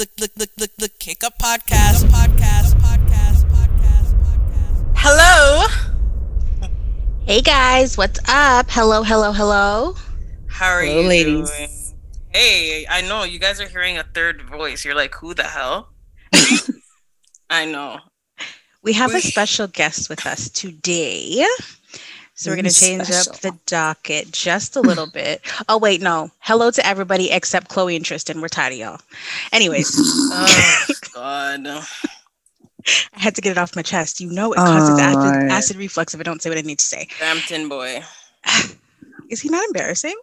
the the the the, the Kick Up Podcast. Podcast. Podcast. Podcast. Podcast. Hello. Hey guys, what's up? Hello, hello, hello. How are Hello, you ladies. doing? Hey, I know you guys are hearing a third voice. You're like, who the hell? I know. We have a special guest with us today. So we're going to change special. up the docket just a little bit. Oh, wait, no. Hello to everybody except Khloe and Tristan. We're tired of y'all. Anyways, Oh God. I had to get it off my chest. You know, it causes acid, acid reflux if I don't say what I need to say. Brampton boy. Is he not embarrassing?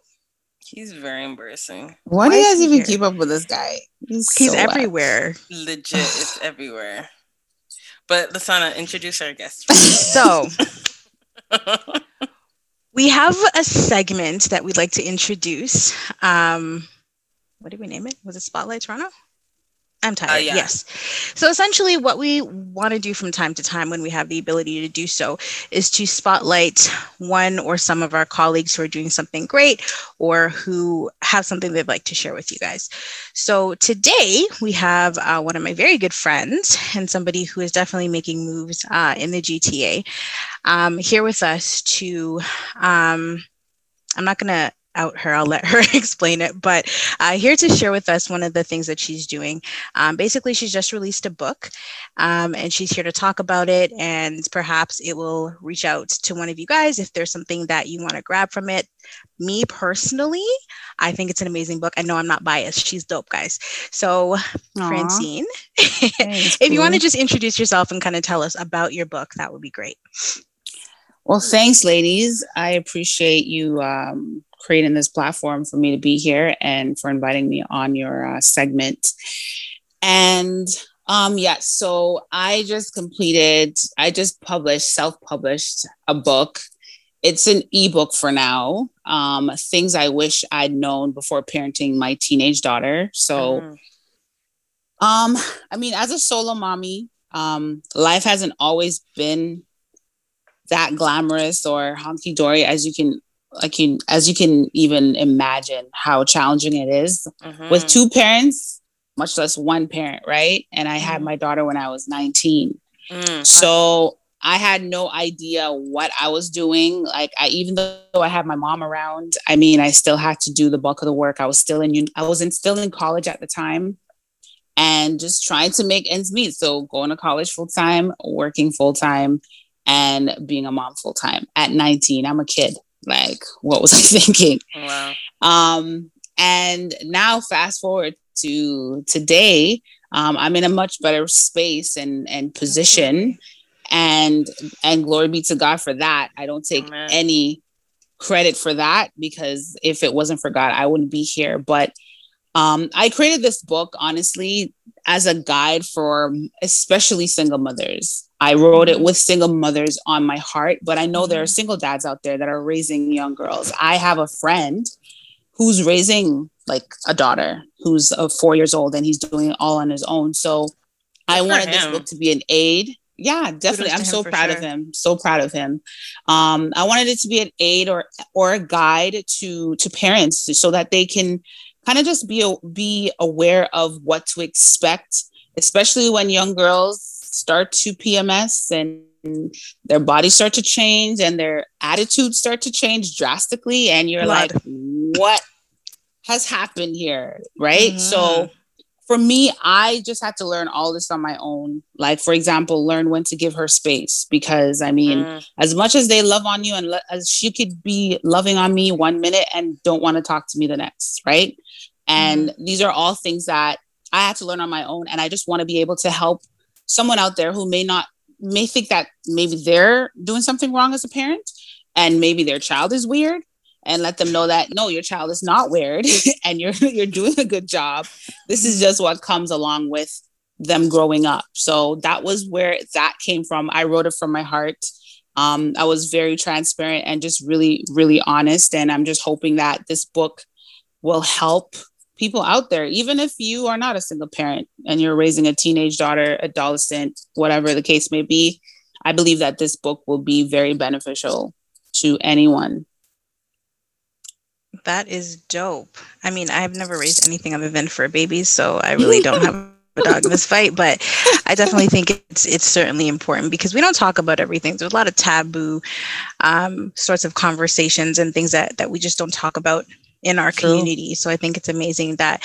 He's very embarrassing. Why, Why do you guys he even here? keep up with this guy? He's, He's so whack. everywhere. Legit, it's everywhere. But Lasana, introduce our guest. So we have a segment that we'd like to introduce. Um, what did we name it? Was it Spotlight Toronto? I'm tired. yeah. Yes. So essentially, what we want to do from time to time when we have the ability to do so is to spotlight one or some of our colleagues who are doing something great or who have something they'd like to share with you guys. So today we have uh, one of my very good friends and somebody who is definitely making moves uh, in the GTA um, here with us to. Um, I'm not going to out her. I'll let her explain it. But uh, here to share with us one of the things that she's doing. Um, basically, she's just released a book um, and she's here to talk about it. And perhaps it will reach out to one of you guys if there's something that you want to grab from it. Me personally, I think it's an amazing book. I know I'm not biased. She's dope, guys. So, Aw, Francine, thanks, if you want to just introduce yourself and kind of tell us about your book, that would be great. Well, thanks, ladies. I appreciate you um, creating this platform for me to be here and for inviting me on your uh, segment. And um, yeah, so I just completed, I just published, self published a book. It's an ebook for now. Um, things I wish I'd known before parenting my teenage daughter. So, Mhm. Um, I mean, as a solo mommy, um, life hasn't always been that glamorous or honky dory as you can like you as you can even imagine how challenging it is Mhm. with two parents, much less one parent, right? And I had Mhm. my daughter when I was 19. Mm. So I had no idea what I was doing. Like I, even though I had my mom around, I mean, I still had to do the bulk of the work. I was still in, I was in, still in college at the time, and just trying to make ends meet. So going to college full time, working full time, and being a mom full time at 19. I'm a kid. Like, what was I thinking? Wow. Um, and now fast forward to today, um, I'm in a much better space and and position, and and glory be to God for that. I don't take Amen. any credit for that because if it wasn't for God, I wouldn't be here. But um, I created this book honestly as a guide for especially single mothers. I wrote it with single mothers on my heart, but I know there are single dads out there that are raising young girls. I have a friend who's raising like a daughter who's uh, four years old and he's doing it all on his own. So I wanted this book to be an aid. Yeah, definitely. I'm so proud sure. of him. So proud of him. Um, I wanted it to be an aid or or a guide to to parents so that they can kind of just be be aware of what to expect, especially when young girls start to PMS and their bodies start to change and their attitudes start to change drastically and you're Blood. like what has happened here right Mhm. so for me i just had to learn all this on my own like for example learn when to give her space because i mean Mm. as much as they love on you and le- as she could be loving on me one minute and don't want to talk to me the next right and these are all things that i had to learn on my own and i just want to be able to help someone out there who may not may think that maybe they're doing something wrong as a parent and maybe their child is weird and let them know that no your child is not weird and you're you're doing a good job. This is just what comes along with them growing up. So that was where that came from. I wrote it from my heart. Um, i was very transparent and just really really honest. And i'm just hoping that this book will help people out there even if you are not a single parent and you're raising a teenage daughter adolescent whatever the case may be i believe that this book will be very beneficial to anyone That is dope. I mean, I've never raised anything other than for babies, so I really don't have a dog in this fight. But I definitely think it's it's certainly important because we don't talk about everything. There's a lot of taboo um, sorts of conversations and things that that we just don't talk about in our True. community. So I think it's amazing that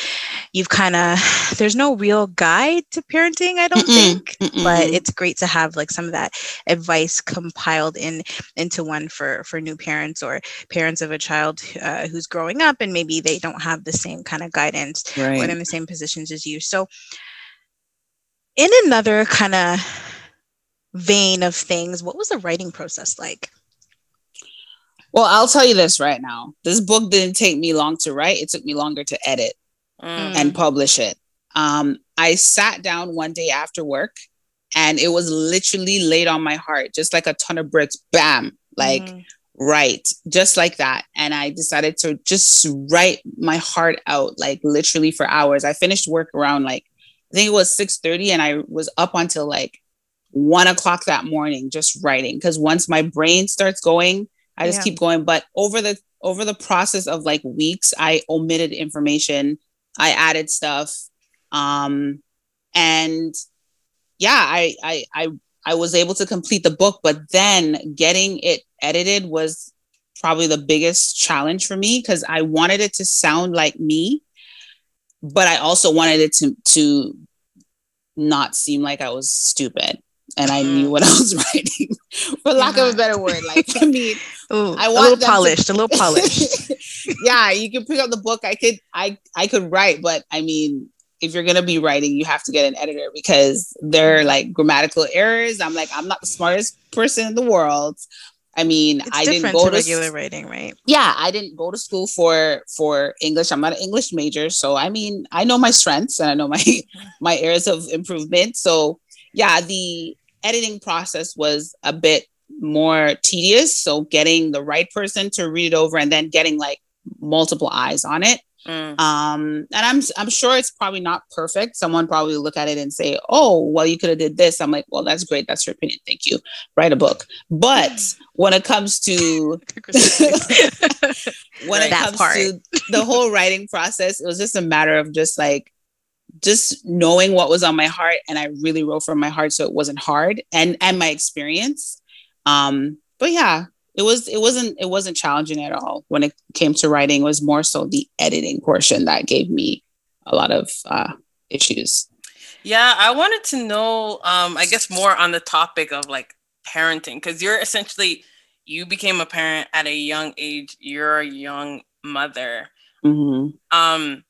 you've kind of there's no real guide to parenting, I don't Mm-mm. think, Mm-mm. but it's great to have like some of that advice compiled in into one for for new parents or parents of a child uh, who's growing up and maybe they don't have the same kind of guidance right. or in the same positions as you. So in another kind of vein of things, what was the writing process like? Well, I'll tell you this right now. This book didn't take me long to write. It took me longer to edit mm. and publish it. Um, I sat down one day after work and it was literally laid on my heart, just like a ton of bricks. Bam, like mm. right, just like that. And I decided to just write my heart out, like literally for hours. I finished work around like I think it was six thirty, and I was up until like one o'clock that morning just writing. Because once my brain starts going, I just yeah. keep going. But over the over the process of like weeks, I omitted information, I added stuff. Um and yeah, I I I I was able to complete the book, but then getting it edited was probably the biggest challenge for me because I wanted it to sound like me, but I also wanted it to to not seem like I was stupid and I knew mm. what I was writing, for lack of a better word. Like, I mean, Ooh, I want a little polished, to- a little polished. yeah, you can pick up the book. I could, I, I could write, but I mean, if you're gonna be writing, you have to get an editor because there are like grammatical errors. I'm like, I'm not the smartest person in the world. I mean, it's I didn't go to regular writing, right? Yeah, I didn't go to school for for English. I'm not an English major, so I mean, I know my strengths and I know my my areas of improvement. So yeah, the editing process was a bit more tedious. So getting the right person to read it over and then getting like multiple eyes on it. Mm. Um, and I'm I'm sure it's probably not perfect. Someone probably look at it and say, "Oh, well, you could have did this." I'm like, "Well, that's great. That's your opinion. Thank you. Write a book." But when it comes to when it comes part. to the whole writing process, it was just a matter of just like just knowing what was on my heart and i really wrote from my heart so it wasn't hard and and my experience. Um but yeah it was it wasn't it wasn't challenging at all when it came to writing. It was more so the editing portion that gave me a lot of uh issues. Yeah i wanted to know um i guess more on the topic of like parenting because you're essentially you became a parent at a young age. You're a young mother. Mm-hmm. um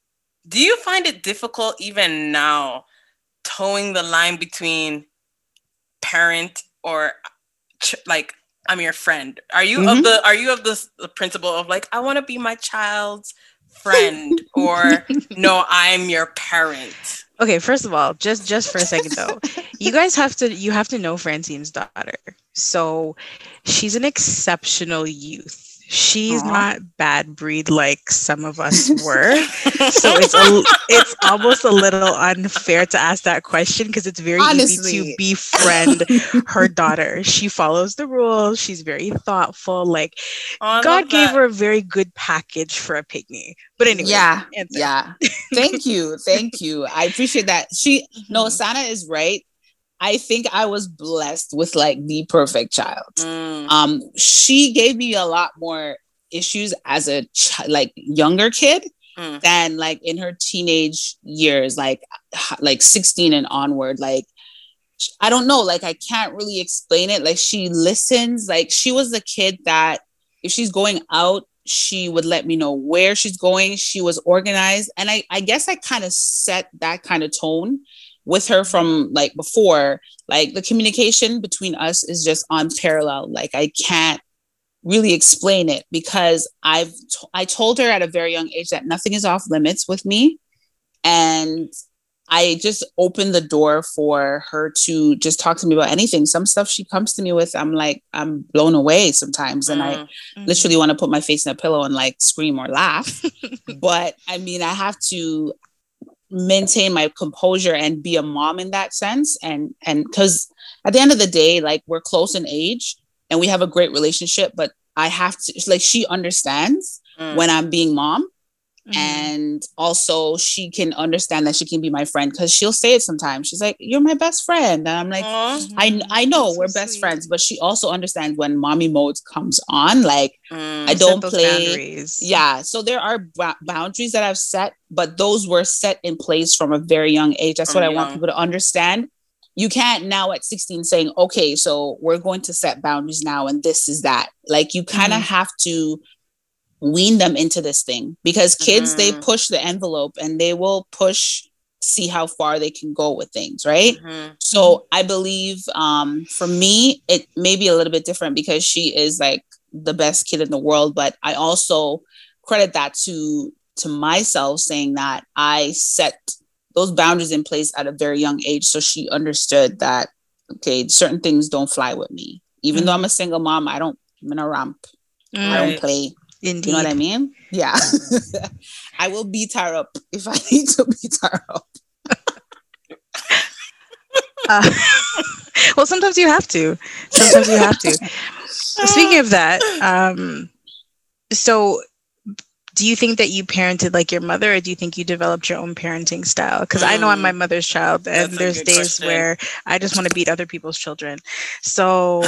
do you find it difficult even now towing the line between parent or ch- like I'm your friend? Are you mm-hmm. of the are you of the, the principle of like I want to be my child's friend or no, I'm your parent? Okay, first of all, just just for a second though, you guys have to you have to know Francine's daughter. So she's an exceptional youth she's Aww. not bad breed like some of us were. so it's a, it's almost a little unfair to ask that question because it's very Honestly. easy to befriend her daughter. She follows the rules. She's very thoughtful. Like oh, God gave that. her a very good package for a pygmy. But anyway, yeah, answer. yeah. Thank you, thank you. I appreciate that. She mm-hmm. no, Sana is right. I think I was blessed with like the perfect child. Mm. Um, she gave me a lot more issues as a ch- like younger kid mm. than like in her teenage years, like like 16 and onward. Like I don't know, like I can't really explain it. Like she listens, like she was the kid that if she's going out she would let me know where she's going she was organized and i i guess i kind of set that kind of tone with her from like before like the communication between us is just unparalleled like i can't really explain it because i've t- I told her at a very young age that nothing is off limits with me. And i just opened the door for her to just talk to me about anything. Some stuff she comes to me with i'm like i'm blown away sometimes. And i mm-hmm. literally want to put my face in a pillow and like scream or laugh. But i mean i have to maintain my composure and be a mom in that sense and and because at the end of the day like we're close in age and we have a great relationship but i have to like she understands mm. when I'm being mom. Mm-hmm. And also, she can understand that she can be my friend because she'll say it sometimes. She's like, "You're my best friend," and I'm like, mm-hmm. "I I know That's we're so best sweet. friends," but she also understands when mommy mode comes on. Like, mm, I don't play. Boundaries. Yeah, so there are b- boundaries that I've set, but those were set in place from a very young age. That's from what young. I want people to understand. You can't now at 16 saying, "Okay, so we're going to set boundaries now, and this is that." Like, you kind of mm-hmm. have to wean them into this thing because kids mm-hmm. they push the envelope and they will push see how far they can go with things right mm-hmm. so i believe um for me it may be a little bit different because she is like the best kid in the world but i also credit that to to myself saying that i set those boundaries in place at a very young age so she understood that okay certain things don't fly with me even mm-hmm. though i'm a single mom i don't i'm in a ramp right. i don't play Indeed. You know what I mean? Yeah. I will beat her up if I need to beat her up. uh, well, sometimes you have to. Sometimes you have to. Speaking of that, um, so do you think that you parented like your mother or do you think you developed your own parenting style because mm. i know i'm my mm. mother's child and That's there's days question. where i just want to beat other people's children so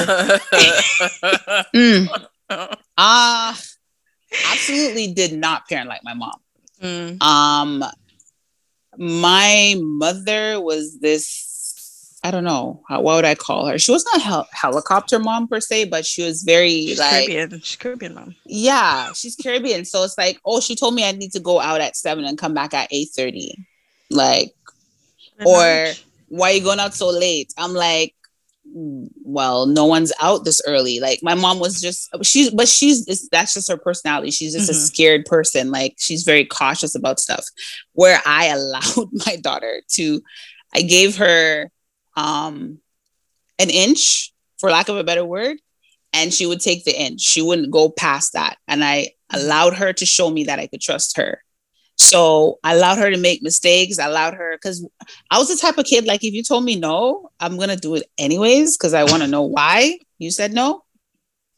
mm. ah absolutely did not parent like my mom. Mm. Um, my mother was this. I don't know how, what would I call her. She was not hel- helicopter mom per se, but she was very she's like Caribbean. She's Caribbean mom. Yeah, she's Caribbean. So it's like, oh, she told me I need to go out at seven and come back at eight thirty, like, or why are you going out so late? I'm like, well no one's out this early. Like my mom was just she's but she's that's just her personality. She's just mm-hmm. a scared person. Like she's very cautious about stuff. Where i allowed my daughter to i gave her um an inch for lack of a better word and she would take the inch. She wouldn't go past that. And i allowed her to show me that i could trust her so I allowed her to make mistakes. I allowed her because I was the type of kid like if you told me no, I'm gonna do it anyways because I want to know why you said no.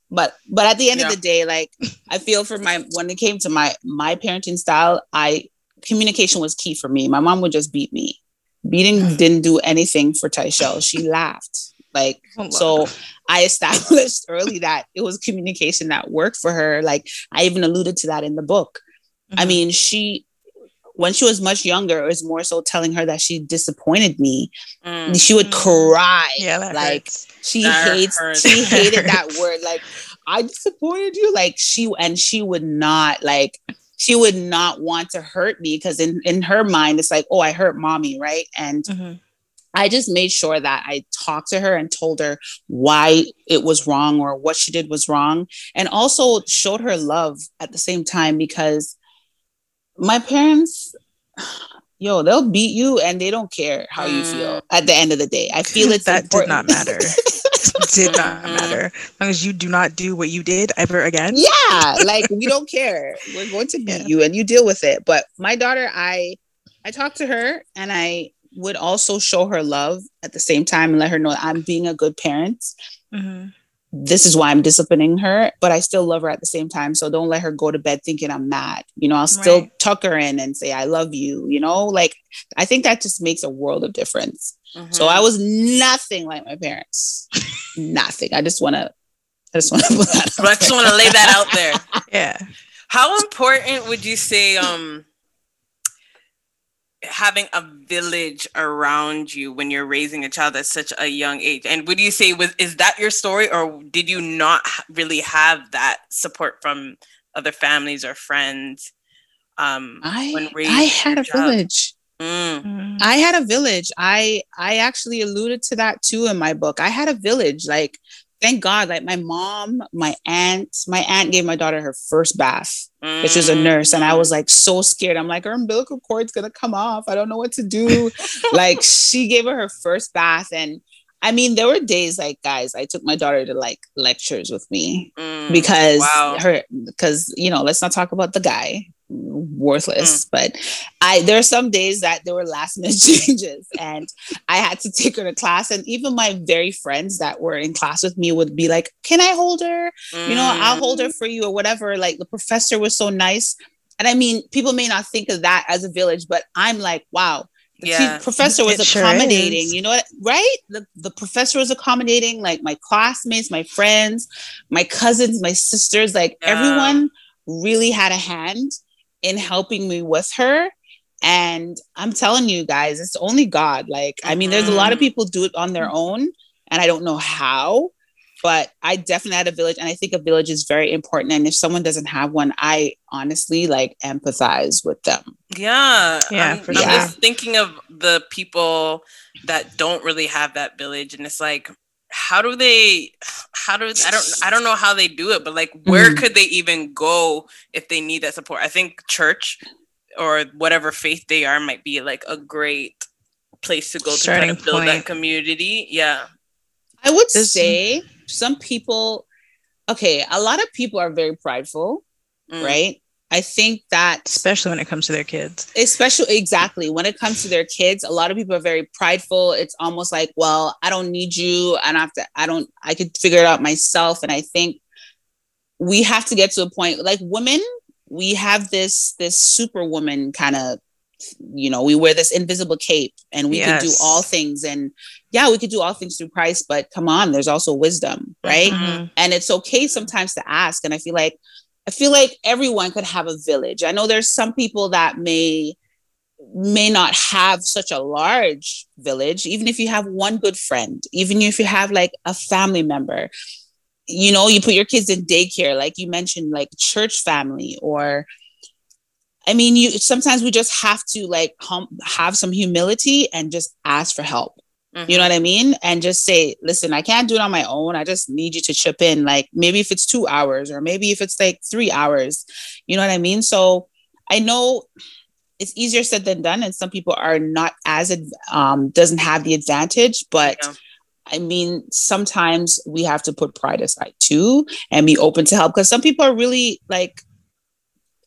But but at the end yeah. of the day, like I feel for my when it came to my my parenting style, I communication was key for me. My mom would just beat me. Beating didn't do anything for Tyshell. She laughed. Like so that. I established early that it was communication that worked for her. Like I even alluded to that in the book. Mm-hmm. I mean, she when she was much younger, it was more so telling her that she disappointed me. Mm. She would cry. Yeah, like hurts. she that hates hurts. she hated that word. Like, I disappointed you. Like she and she would not like she would not want to hurt me because in, in her mind it's like, oh, I hurt mommy, right? And mm-hmm. I just made sure that I talked to her and told her why it was wrong or what she did was wrong. And also showed her love at the same time because my parents yo they'll beat you and they don't care how you feel mm. at the end of the day. I feel it that important. did not matter. Did not matter. As long as you do not do what you did ever again. Yeah like we don't care. We're going to beat yeah. you and you deal with it. But my daughter i i talked to her and i would also show her love at the same time and let her know i'm being a good parent. Mm-hmm this is why I'm disciplining her, but I still love her at the same time. So don't let her go to bed thinking I'm mad. You know, I'll still right. tuck her in and say, I love you. You know, like I think that just makes a world of difference. Mm-hmm. So I was nothing like my parents. nothing. I just want to, I just want to I just want to lay that out there. yeah. How important would you say, um, having a village around you when you're raising a child at such a young age and would you say was is that your story or did you not really have that support from other families or friends um i i had a child? village mm. mm. i had a village i i actually alluded to that too in my book i had a village like thank God, like my mom, my aunt, my aunt gave my daughter her first bath, mm. which was a nurse. And I was like so scared. I'm like, her umbilical cord's gonna come off. I don't know what to do. like she gave her her first bath. And I mean, there were days like guys, I took my daughter to like lectures with me mm. because wow. her because you know, let's not talk about the guy. Worthless. Mm. But I there are some days that there were last minute changes and I had to take her to class. And even my very friends that were in class with me would be like, Can I hold her? Mm. You know, I'll hold her mm. for you or whatever. Like the professor was so nice. And I mean, people may not think of that as a village, but I'm like, wow, the yeah. professor was it accommodating, sure you know what, right? The, the professor was accommodating, like my classmates, my friends, my cousins, my sisters, like yeah. everyone really had a hand in helping me with her. And I'm telling you guys, it's only God. Like, mm-hmm. I mean, there's a lot of mm-hmm. people do it on their own, and I don't know how, but I definitely had a village, and I think a village is very important. And if someone doesn't have one, I honestly like empathize with them. Yeah, yeah. I'm, I'm yeah. just thinking of the people that don't really have that village, and it's like how do they how do i don't i don't know how they do it but like where mm. could they even go if they need that support i think church or whatever faith they are might be like a great place to go Starting to kind of build point. that community yeah i would say some people okay a lot of people are very prideful mm. right I think that especially when it comes to their kids. Especially exactly when it comes to their kids, a lot of people are very prideful. It's almost like, well, I don't need you. I don't have to, I don't, I could figure it out myself. And I think we have to get to a point like women, we have this this superwoman kind of you know, we wear this invisible cape and we yes. can do all things. And yeah, we could do all things through Christ, but come on, there's also wisdom, right? Mm-hmm. And it's okay sometimes to ask. And I feel like I feel like everyone could have a village. I know there's some people that may may not have such a large village even if you have one good friend even if you have like a family member you know you put your kids in daycare like you mentioned like church family or i mean you sometimes we just have to like hum, have some humility and just ask for help Mm-hmm. You know mm-hmm. what I mean? And just say, listen, I can't do it on my own. I just need you to chip in. Like maybe if it's two hours or maybe if it's like three hours, you know what I mean? So I know it's easier said than done. And some people are not as, um, doesn't have the advantage, but yeah. I mean, sometimes we have to put pride aside too and be open to help because some people are really like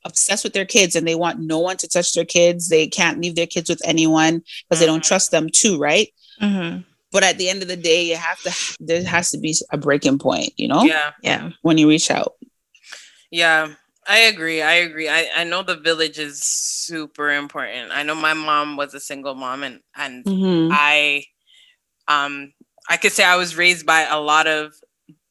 obsessed with their kids and they want no one to touch their kids. They can't leave their kids with anyone because mm-hmm. they don't mm-hmm. trust them too, right? Mm-hmm. But at the end of the day, you have to. There has to be a breaking point. You know. Yeah. Yeah. When you reach out. Yeah. I agree. I agree. I, I know the village is super important. I know my mom was a single mom and and mm-hmm. I um I could say I was raised by a lot of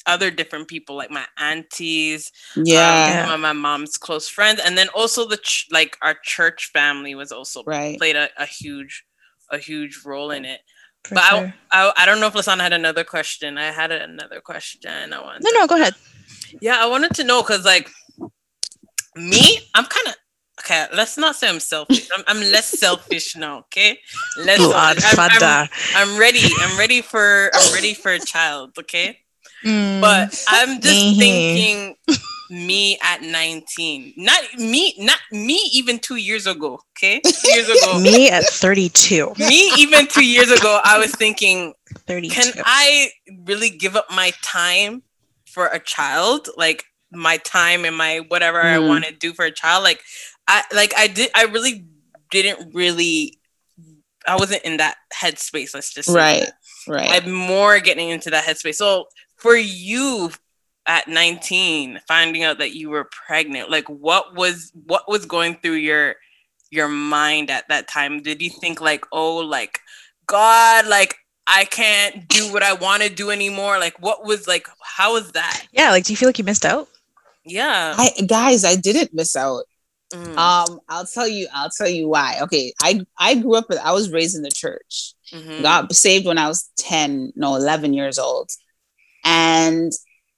other different people like my aunties yeah um, my mom's close friends and then also the ch- like our church family was also right. played a, a huge a huge role in it for but sure. I, I, I don't know if Lasana had another question. I had another question. I wanted. No, no, go ahead. Yeah, I wanted to know because like me, I'm kind of okay. Let's not say I'm selfish. I'm, I'm less selfish now. Okay, let's. I'm, I'm, I'm, ready. I'm ready for. I'm ready for a child. Okay, mm. but I'm just mm-hmm. thinking me at 19 not me not me even two years ago okay? Two years ago. Me at 32 me even two years ago i was thinking 32. can i really give up my time for a child? Like my time and my whatever mm. i want to do for a child? Like i like i did i really didn't really i wasn't in that headspace let's just right that. right. I'm more getting into that headspace. So for you at 19 finding out that you were pregnant like what was what was going through your your mind at that time? Did you think like oh like god like i can't do what i want to do anymore? Like what was like how was that? Yeah like do you feel like you missed out? Yeah. I, guys i didn't miss out. Mm. um i'll tell you i'll tell you why. Okay i i grew up with i was raised in the church. Mm-hmm. got saved when i was 10 no 11 years old. And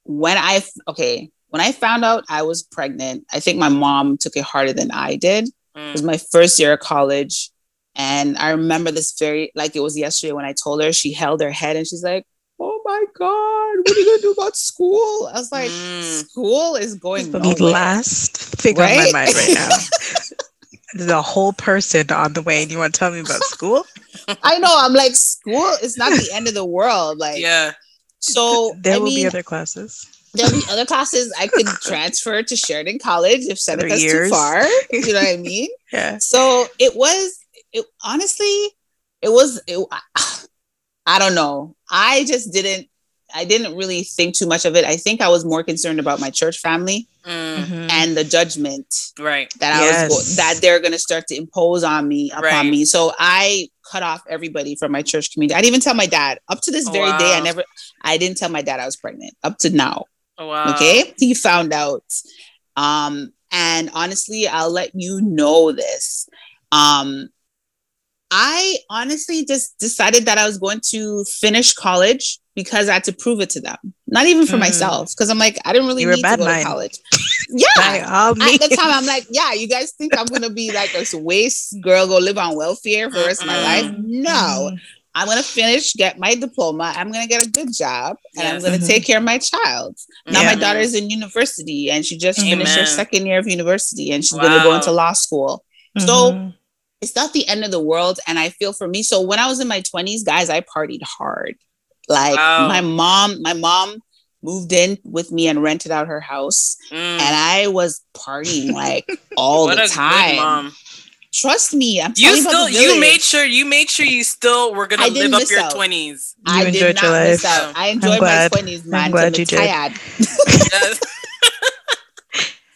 when I okay, when I found out I was pregnant, I think my mom took it harder than I did. Mm. It was my first year of college. And I remember this very like it was yesterday when I told her she held her head and she's like, Oh my God, what are you gonna do about school? I was like, mm. school is going the nowhere. last thing right? on my mind right now. There's a whole person on the way, and you want to tell me about school? I know. I'm like, school is not the end of the world. Like, yeah, so there I will mean, be other classes. there'll be other classes I could transfer to Sheridan College if Seneca's too far. You know what I mean? yeah. So it was. It honestly, it was. It, I don't know. I just didn't. I didn't really think too much of it. I think I was more concerned about my church family Mm, and the judgment right. that I Yes. was that they're going to start to impose on me upon Right. me. So I cut off everybody from my church community. I didn't even tell my dad. Up to this very day, I never. I didn't tell my dad I was pregnant. Up to now. Oh, wow. Okay. He found out. Um, and honestly, I'll let you know this. Um, I honestly just decided that I was going to finish college because I had to prove it to them. Not even for Mm. myself, because I'm like, I didn't really You need to go mind. to college. Yeah. At the time, I'm like, yeah, you guys think I'm gonna be like a waste girl, go live on welfare for the rest of my life? No. I'm gonna finish, get my diploma. I'm gonna get a good job, and I'm gonna Mhm. take care of my child. Now my Yeah. daughter's in university, and she just finished her second year of university, and she's gonna go into law school. So Mhm. it's not the end of the world, and I feel for me. So when I was in my 20s, guys, I partied hard. Like Wow. my mom, my mom moved in with me and rented out her house, Mm. and I was partying like all what the a time. good mom. Trust me, I'm You still you made sure you made sure you still were gonna live up your out. twenties. I You did enjoyed not your miss life. out. I enjoyed my glad. twenties, man. I'm glad you me did. Yes.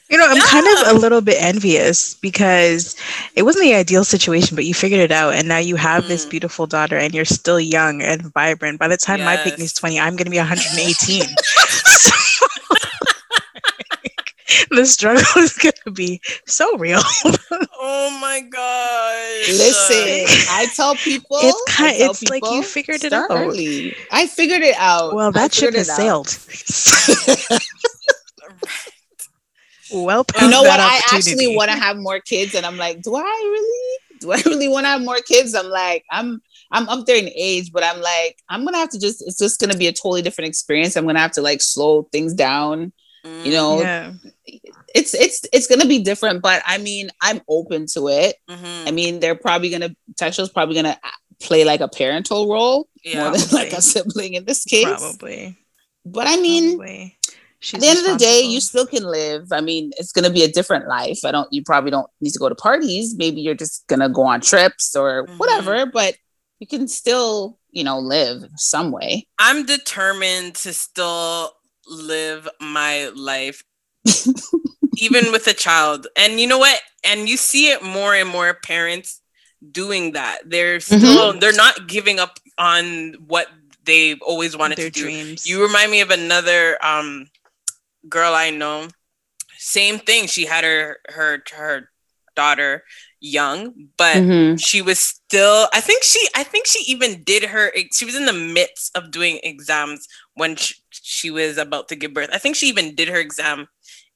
You know, I'm kind of a little bit envious because it wasn't the ideal situation, but you figured it out. And now you have this Mm. beautiful daughter and you're still young and vibrant. By the time my picnic's Yes. 20, I'm going to be 118. So, the struggle is going to be so real. Oh my gosh. Listen, I tell people It's kind- tell it's like you figured it out. early. I figured it out. well, that ship figured has sailed. well, You know what? I actually want to have more kids, and I'm like, do I really? Do I really want to have more kids? I'm like, I'm I'm up there in age, but I'm like, I'm gonna have to just. It's just gonna be a totally different experience. I'm gonna have to like slow things down. You know, Yeah. it's it's it's gonna be different, but I mean, I'm open to it. Mhm. I mean, they're probably gonna Tasha's probably gonna play like a parental role Yeah. more than like a sibling in this case. Probably. But I mean, Probably. She's at the end of the day, you still can live. I mean, it's gonna be a different life. I don't. You probably don't need to go to parties. Maybe you're just gonna go on trips or Mhm. whatever. But you can still, you know, live some way. I'm determined to still live my life even with a child. And you know what? And you see it more and more parents doing that. They're Mm-hmm. still they're not giving up on what they've always wanted their to do. dreams. You remind me of another um girl I know. Same thing. She had her her her daughter young, but Mm-hmm. she was still i think she i think she even did her she was in the midst of doing exams when she, she was about to give birth i think she even did her exam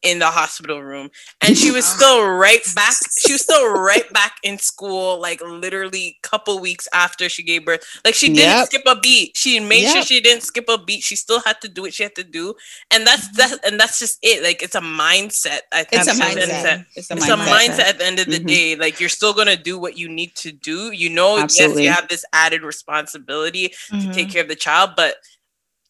in the hospital room and she was still right back she was still right back in school like literally couple weeks after she gave birth like she didn't Yep. skip a beat she made sure she didn't skip a beat she still had to do what she had to do and that's that and that's just it like it's a mindset i think It's a mindset. It's a it's mindset. a mindset at the end of the Mhm. day. Like you're still gonna do what you need to do. You know, Absolutely. yes, you have this added responsibility to Mhm. take care of the child, but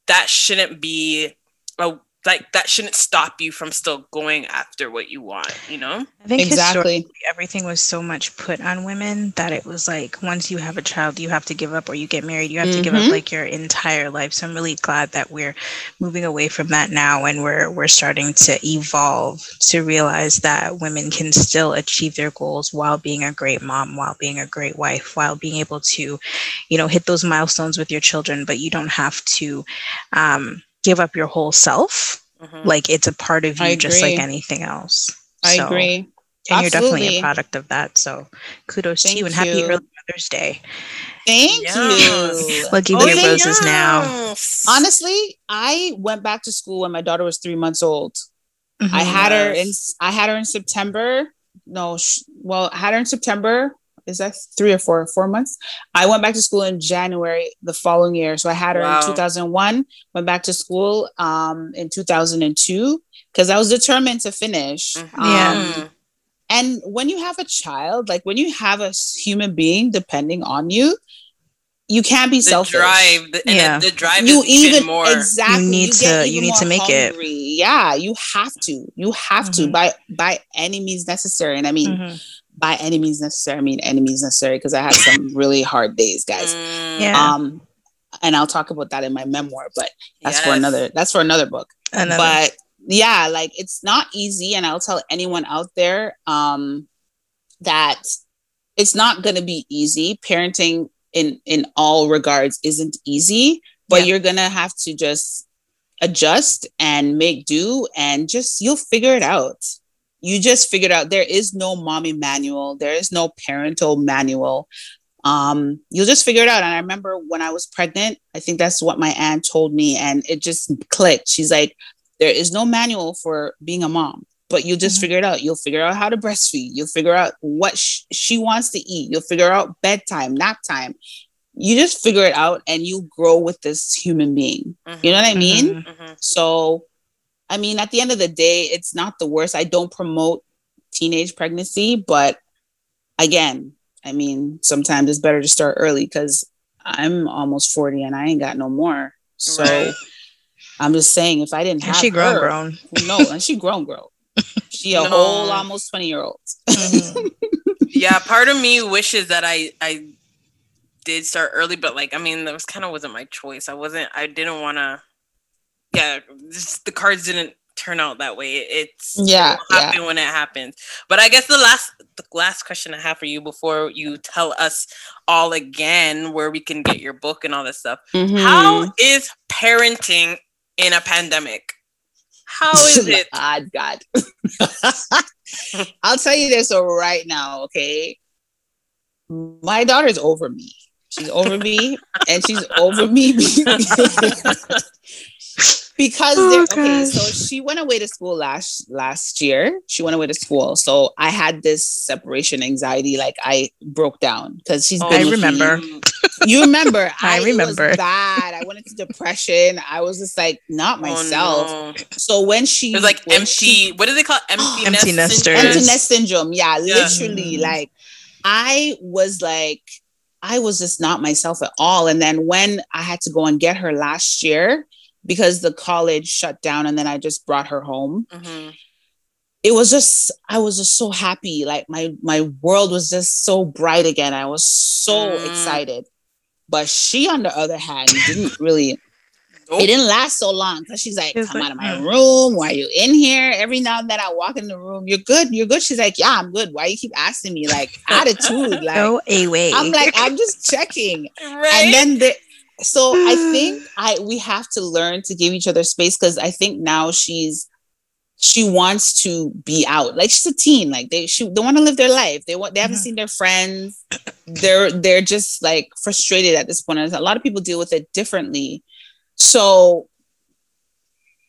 that shouldn't be a, like that shouldn't stop you from still going after what you want. You know? I think historically Exactly. everything was so much put on women that it was like once you have a child, you have to give up, or you get married, you have to give up Mhm. like your entire life. So I'm really glad that we're moving away from that now, and we're we're starting to evolve to realize that women can still achieve their goals while being a great mom, while being a great wife, while being able to, you know, hit those milestones with your children. But you don't have to um, give up your whole self. Mhm. Like it's a part of you, I just like anything else. I So- agree. and you're definitely a product of that. So kudos to you and happy you. early Mother's Day. Thank Yes. you. We'll Oh, your yeah. roses now. Honestly, I went back to school when my daughter was three months old. I Mhm. had her in I had her in September. No, sh- well, I had her in September. Is that three or four? Four months. I went back to school in January the following year. So I had her Wow. in 2001. Went back to school um, in 2002 because I was determined to finish. Mhm. Yeah. Um, and when you have a child, like when you have a human being depending on you, you can't be the selfish. drive, the, and Yeah. the, the drive you is even, even more. exactly You need get to- you need to more make it. Yeah, you have to. You have to Mhm. by by any means necessary. And I mean, Mhm. By any means necessary, I mean any means necessary because I had some really hard days, guys. Mm, Yeah. Um, and I'll talk about that in my memoir, but that's for another. That's for another book. Another- But yeah, like it's not easy, and I'll tell anyone out there um, that it's not going to be easy. Parenting in in all regards isn't easy, but Yeah. you're gonna have to just adjust and make do, and just you'll figure it out. You just figured out there is no mommy manual, there is no parental manual. Um, you'll just figure it out. And I remember when I was pregnant, I think that's what my aunt told me, and it just clicked. She's like, there is no manual for being a mom but you'll just Mhm. figure it out you'll figure out how to breastfeed you'll figure out what sh- she wants to eat you'll figure out bedtime nap time you just figure it out and you grow with this human being you know what i mean Mhm. Mhm. so i mean at the end of the day it's not the worst i don't promote teenage pregnancy but again i mean sometimes it's better to start early because i'm almost 40 and i ain't got no more so Right. i'm just saying if i didn't And have she grown, her- grown. no, and she grown, grown. She a No. whole almost 20 year old. Mhm. yeah part of me wishes that i i did start early but like i mean that was kind of wasn't my choice i wasn't i didn't want to yeah the cards didn't turn out that way it's Yeah, happen when it happens but i guess the last the last question i have for you before you tell us all again where we can get your book and all this stuff Mm-hmm. how is parenting in a pandemic how is it God, God. I'll tell you this right now, okay? My daughter's over me. She's over me, and she's over me because Oh, they're okay. So she went away to school last last year. She went away to school, so I had this separation anxiety. Like I broke down because she's. Oh, been I with me remember. You remember? I it was remember. bad. I went into depression. I was just like not myself. Oh, no. So when she It was like when empty. she- what do they call it? empty, Empty nest nesters. syndrome? empty nest syndrome. Yeah, Yeah. literally. Mhm. Like I was like, I was just not myself at all. And then when I had to go and get her last year because the college shut down, and then I just brought her home. Mhm. It was just, I was just so happy. Like my my world was just so bright again. I was so Mm. excited. But she, on the other hand, didn't really Nope. it didn't last so long because she's like, It's come like, out of my mm. room. Why are you in here? Every now and then I walk in the room. You're good. You're good. She's like, yeah, I'm good. Why you keep asking me? Like attitude. Like Go away. I'm like, I'm just checking. Right? And then the so I think I we have to learn to give each other space because I think now she's she wants to be out. Like she's a teen. Like they she they want to live their life. They want they haven't Mhm. seen their friends. They're they're just like frustrated at this point. And a lot of people deal with it differently. So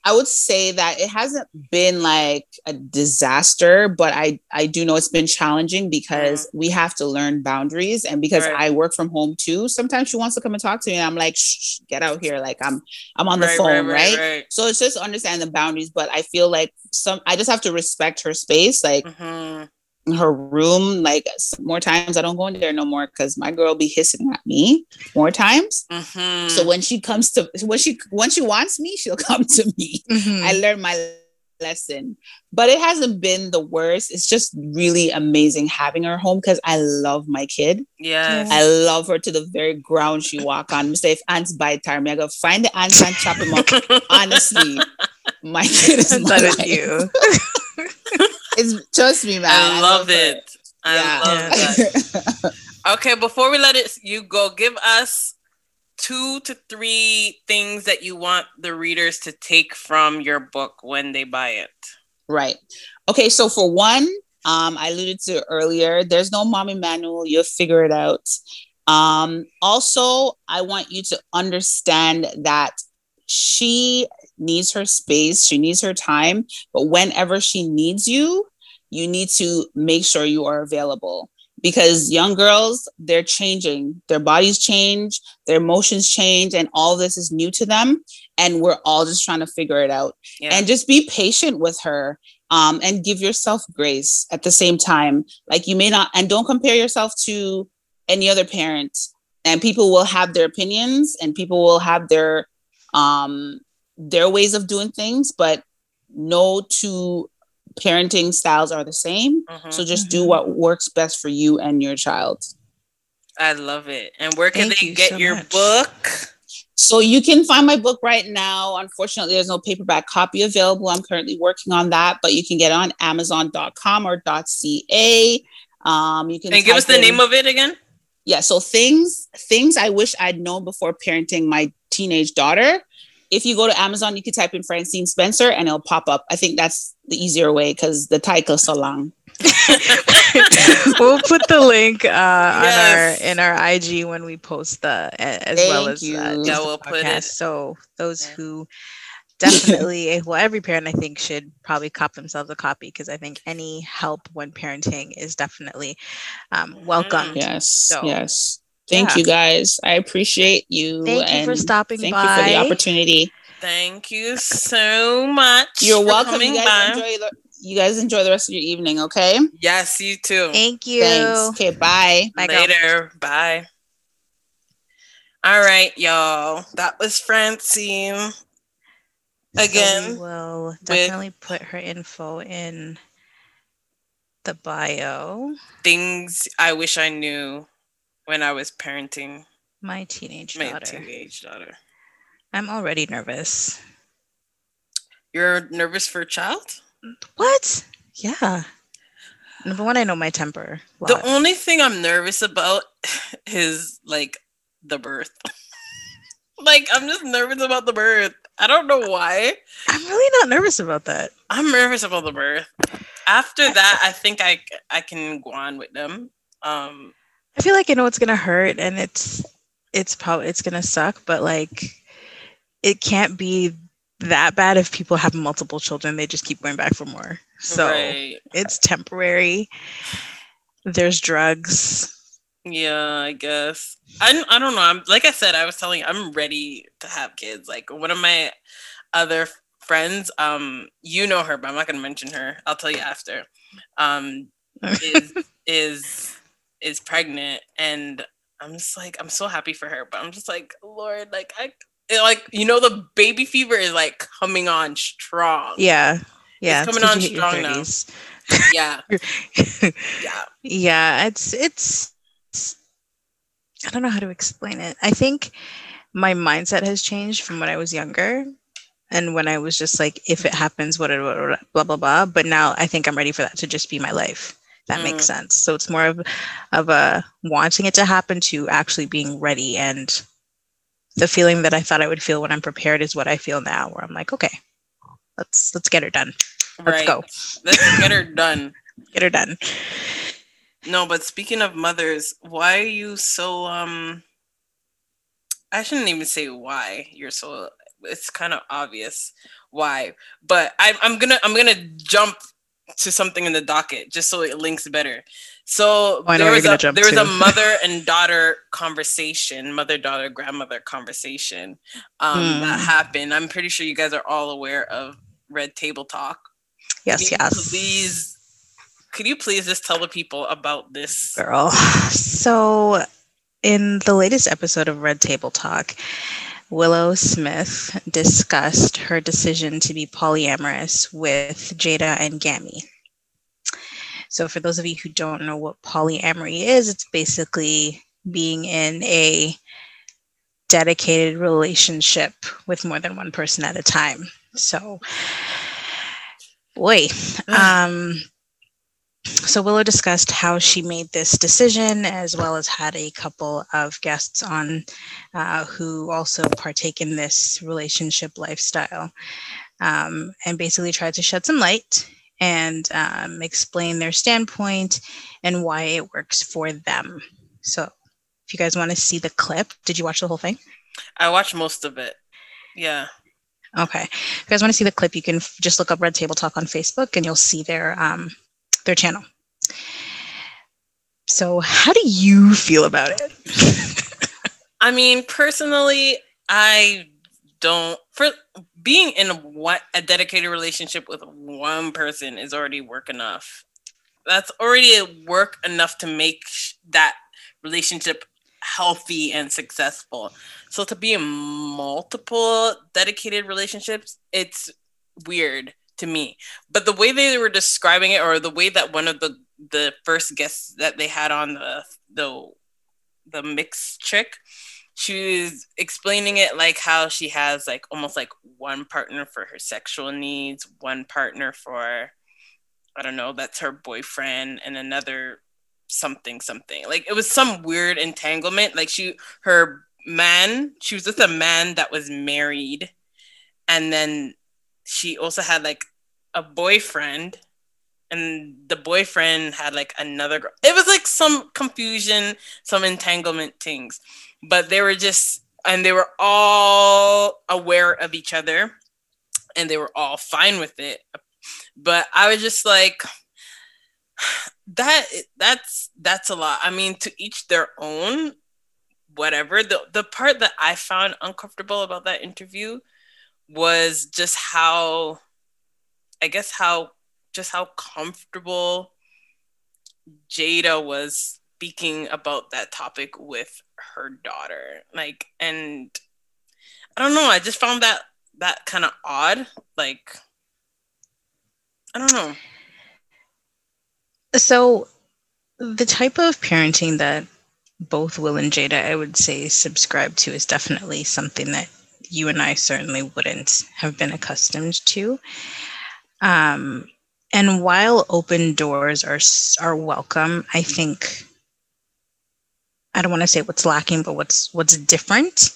I would say that it hasn't been like a disaster, but I I do know it's been challenging because we have to learn boundaries, and because Right. I work from home too. Sometimes she wants to come and talk to me, and I'm like, shh, get out here, like I'm I'm on the Right, phone, right, right, So it's just understanding the boundaries, but I feel like some I just have to respect her space, like Mhm. Her room. Like more times I don't go in there no more because my girl be hissing at me more times. Mhm. So when she comes to when she when she wants me, she'll come to me. Mhm. I learned my lesson, but it hasn't been the worst. It's just really amazing having her home because I love my kid. yeah I love her to the very ground she walk on. Say if ants bite her, me I go find the ants and chop them up. Honestly, my kid is my that is life. you. It's trust me, man. I love her. it. I love that. Okay, before we let it you go, give us two to three things that you want the readers to take from your book when they buy it. Right. Okay. So for one, um, I alluded to earlier, there's no mommy manual. You'll figure it out. Um, also, I want you to understand that she needs her space, she needs her time, but whenever she needs you, you need to make sure you are available because young girls, they're changing, their bodies change, their emotions change, and all this is new to them. And we're all just trying to figure it out Yeah. and just be patient with her um, and give yourself grace at the same time like you may not and don't compare yourself to any other parent and people will have their opinions and people will have their um their ways of doing things but no two parenting styles are the same mm-hmm. so just mm-hmm. do what works best for you and your child i love it and where can Thank they you get so your much. book so you can find my book right now. Unfortunately, there's no paperback copy available. I'm currently working on that, but you can get it on Amazon.com or .ca. Um, you can and give us the in, name of it again. Yeah. So things things I wish I'd known before parenting my teenage daughter. If you go to Amazon, you can type in Francine Spencer and it'll pop up. I think that's the easier way because the title is so long. we'll put the link uh, yes. on our in our IG when we post the as Thank well as uh, yeah, we'll put it. So those yeah. who definitely well every parent I think should probably cop themselves a copy because I think any help when parenting is definitely um, welcome. Yes. So, yes. Thank yeah. you guys. I appreciate you. Thank you for stopping thank by. Thank you for the opportunity. Thank you so much. You're welcome. You guys, enjoy the, you guys enjoy the rest of your evening, okay? Yes, you too. Thank you. Thanks. Okay, bye. bye Later. Girl. Bye. All right, y'all. That was Francine. Again. So we'll definitely with put her info in the bio. Things I wish I knew when I was parenting my teenage my daughter. teenage daughter. I'm already nervous. You're nervous for a child? What? Yeah. Number one, I know my temper. The only thing I'm nervous about is like the birth. like I'm just nervous about the birth. I don't know why. I'm really not nervous about that. I'm nervous about the birth. After that, I think I I can go on with them. Um I feel like I know it's gonna hurt and it's it's probably it's gonna suck, but like it can't be that bad if people have multiple children they just keep going back for more. So right. it's temporary. There's drugs. Yeah i guess. I, I don't know. I'm like i said i was telling you i'm ready to have kids. Like one of my other friends um you know her but i'm not gonna mention her. I'll tell you after. Um is is is pregnant and i'm just like i'm so happy for her but i'm just like lord like i like you know the baby fever is like coming on strong. Yeah. Yeah. It's coming on strong now. yeah. yeah. Yeah. It's, it's it's I don't know how to explain it. I think my mindset has changed from when I was younger and when I was just like, if it happens, what blah blah blah. But now I think I'm ready for that to just be my life. That mm. makes sense. So it's more of of a wanting it to happen to actually being ready and the feeling that I thought I would feel when I'm prepared is what I feel now, where I'm like, okay, let's let's get her done. Let's right. go. Let's get her done. get her done. No, but speaking of mothers, why are you so um I shouldn't even say why you're so it's kind of obvious why. But I I'm gonna I'm gonna jump to something in the docket just so it links better. So oh, there was a there was a mother and daughter conversation, mother daughter grandmother conversation um, mm. that hmm. happened. I'm pretty sure you guys are all aware of Red Table Talk. Yes, yes. Please, could you please just tell the people about this girl? So, in the latest episode of Red Table Talk. Willow Smith discussed her decision to be polyamorous with Jada and Gammy. So, for those of you who don't know what polyamory is, it's basically being in a dedicated relationship with more than one person at a time. So, boy, mm. um, so Willow discussed how she made this decision, as well as had a couple of guests on uh, who also partake in this relationship lifestyle, um, and basically tried to shed some light and um, explain their standpoint and why it works for them. So, if you guys want to see the clip, did you watch the whole thing? I watched most of it. Yeah. Okay. If you guys want to see the clip, you can f- just look up Red Table Talk on Facebook, and you'll see their um, their channel. So, how do you feel about it? I mean, personally, I don't for being in a, what a dedicated relationship with one person is already work enough. That's already work enough to make that relationship healthy and successful. So to be in multiple dedicated relationships, it's weird to me. But the way they were describing it, or the way that one of the the first guests that they had on the the the mixed chick, she was explaining it like how she has like almost like one partner for her sexual needs, one partner for I don't know, that's her boyfriend, and another something something. Like it was some weird entanglement. Like she her man, she was with a man that was married, and then she also had like a boyfriend and the boyfriend had like another girl. It was like some confusion, some entanglement things, but they were just, and they were all aware of each other and they were all fine with it. But I was just like, that that's that's a lot. I mean, to each their own. Whatever the the part that I found uncomfortable about that interview was just how, I guess how just how comfortable Jada was speaking about that topic with her daughter. Like, and I don't know, I just found that that kind of odd. Like, I don't know. So, the type of parenting that both Will and Jada, I would say, subscribe to is definitely something that you and I certainly wouldn't have been accustomed to. Um, and while open doors are are welcome, I think I don't want to say what's lacking, but what's what's different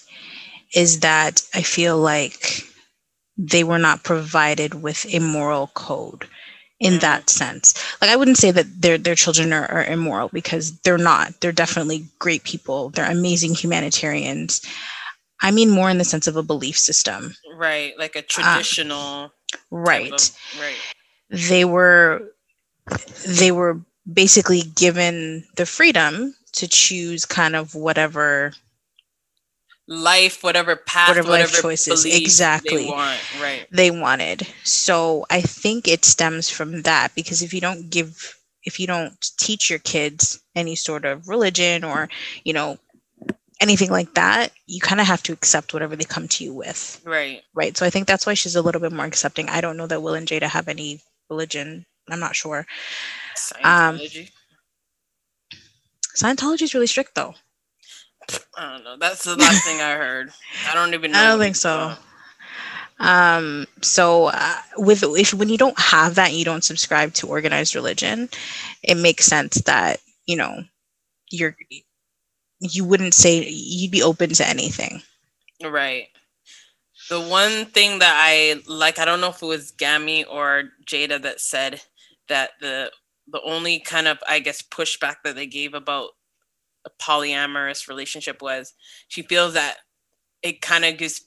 is that I feel like they were not provided with a moral code in mm. that sense. Like I wouldn't say that their their children are, are immoral because they're not. They're definitely great people. They're amazing humanitarians. I mean more in the sense of a belief system. Right, like a traditional um, right. Right. They were they were basically given the freedom to choose kind of whatever life whatever path whatever, whatever life choices exactly they want. right. They wanted. So i think it stems from that because if you don't give if you don't teach your kids any sort of religion or you know anything like that you kind of have to accept whatever they come to you with right right so i think that's why she's a little bit more accepting i don't know that will and jada have any religion. I'm not sure. Scientology. Um, Scientology is really strict, though. I don't know. That's the last thing I heard. I don't even know. I don't think so. Um, so uh, with if when you don't have that, you don't subscribe to organized religion, it makes sense that you know you're you wouldn't say you'd be open to anything. Right. The one thing that I like, I don't know if it was Gammy or Jada that said that the the only kind of I guess pushback that they gave about a polyamorous relationship was she feels that it kind of gives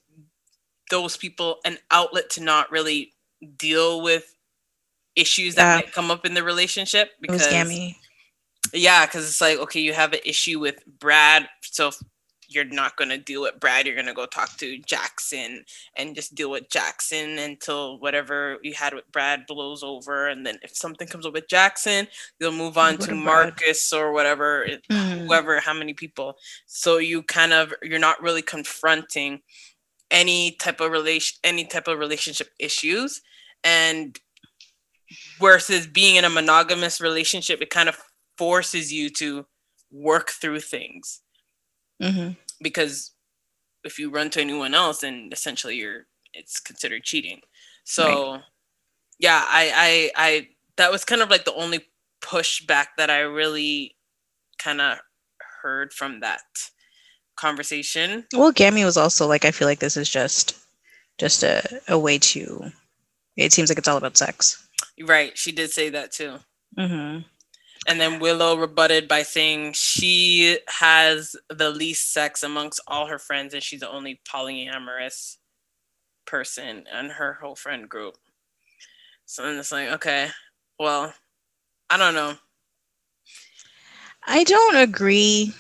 those people an outlet to not really deal with issues that might come up in the relationship because yeah because it's like okay you have an issue with brad so you're not going to deal with Brad. You're going to go talk to Jackson and just deal with Jackson until whatever you had with Brad blows over. And then if something comes up with Jackson, you'll move on what to Marcus or whatever, mm. whoever, how many people. So you kind of, you're not really confronting any type of relation, any type of relationship issues. And versus being in a monogamous relationship, it kind of forces you to work through things mm-hmm. because if you run to anyone else, then essentially you're it's considered cheating. So right. yeah, I, I I that was kind of like the only pushback that I really kind of heard from that conversation. Well, Gammy was also like, I feel like this is just just a, a way to it seems like it's all about sex. Right. She did say that too. Mm-hmm. And then Willow rebutted by saying she has the least sex amongst all her friends and she's the only polyamorous person in her whole friend group. So then it's like, okay, well, I don't know. I don't agree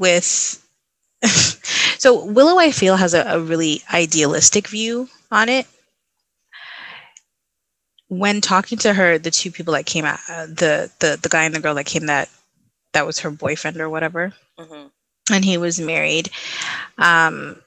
with. so Willow, I feel, has a, a really idealistic view on it when talking to her, the two people that came out, uh, the the the guy and the girl that came that that was her boyfriend or whatever. Mm-hmm. And he was married. Um,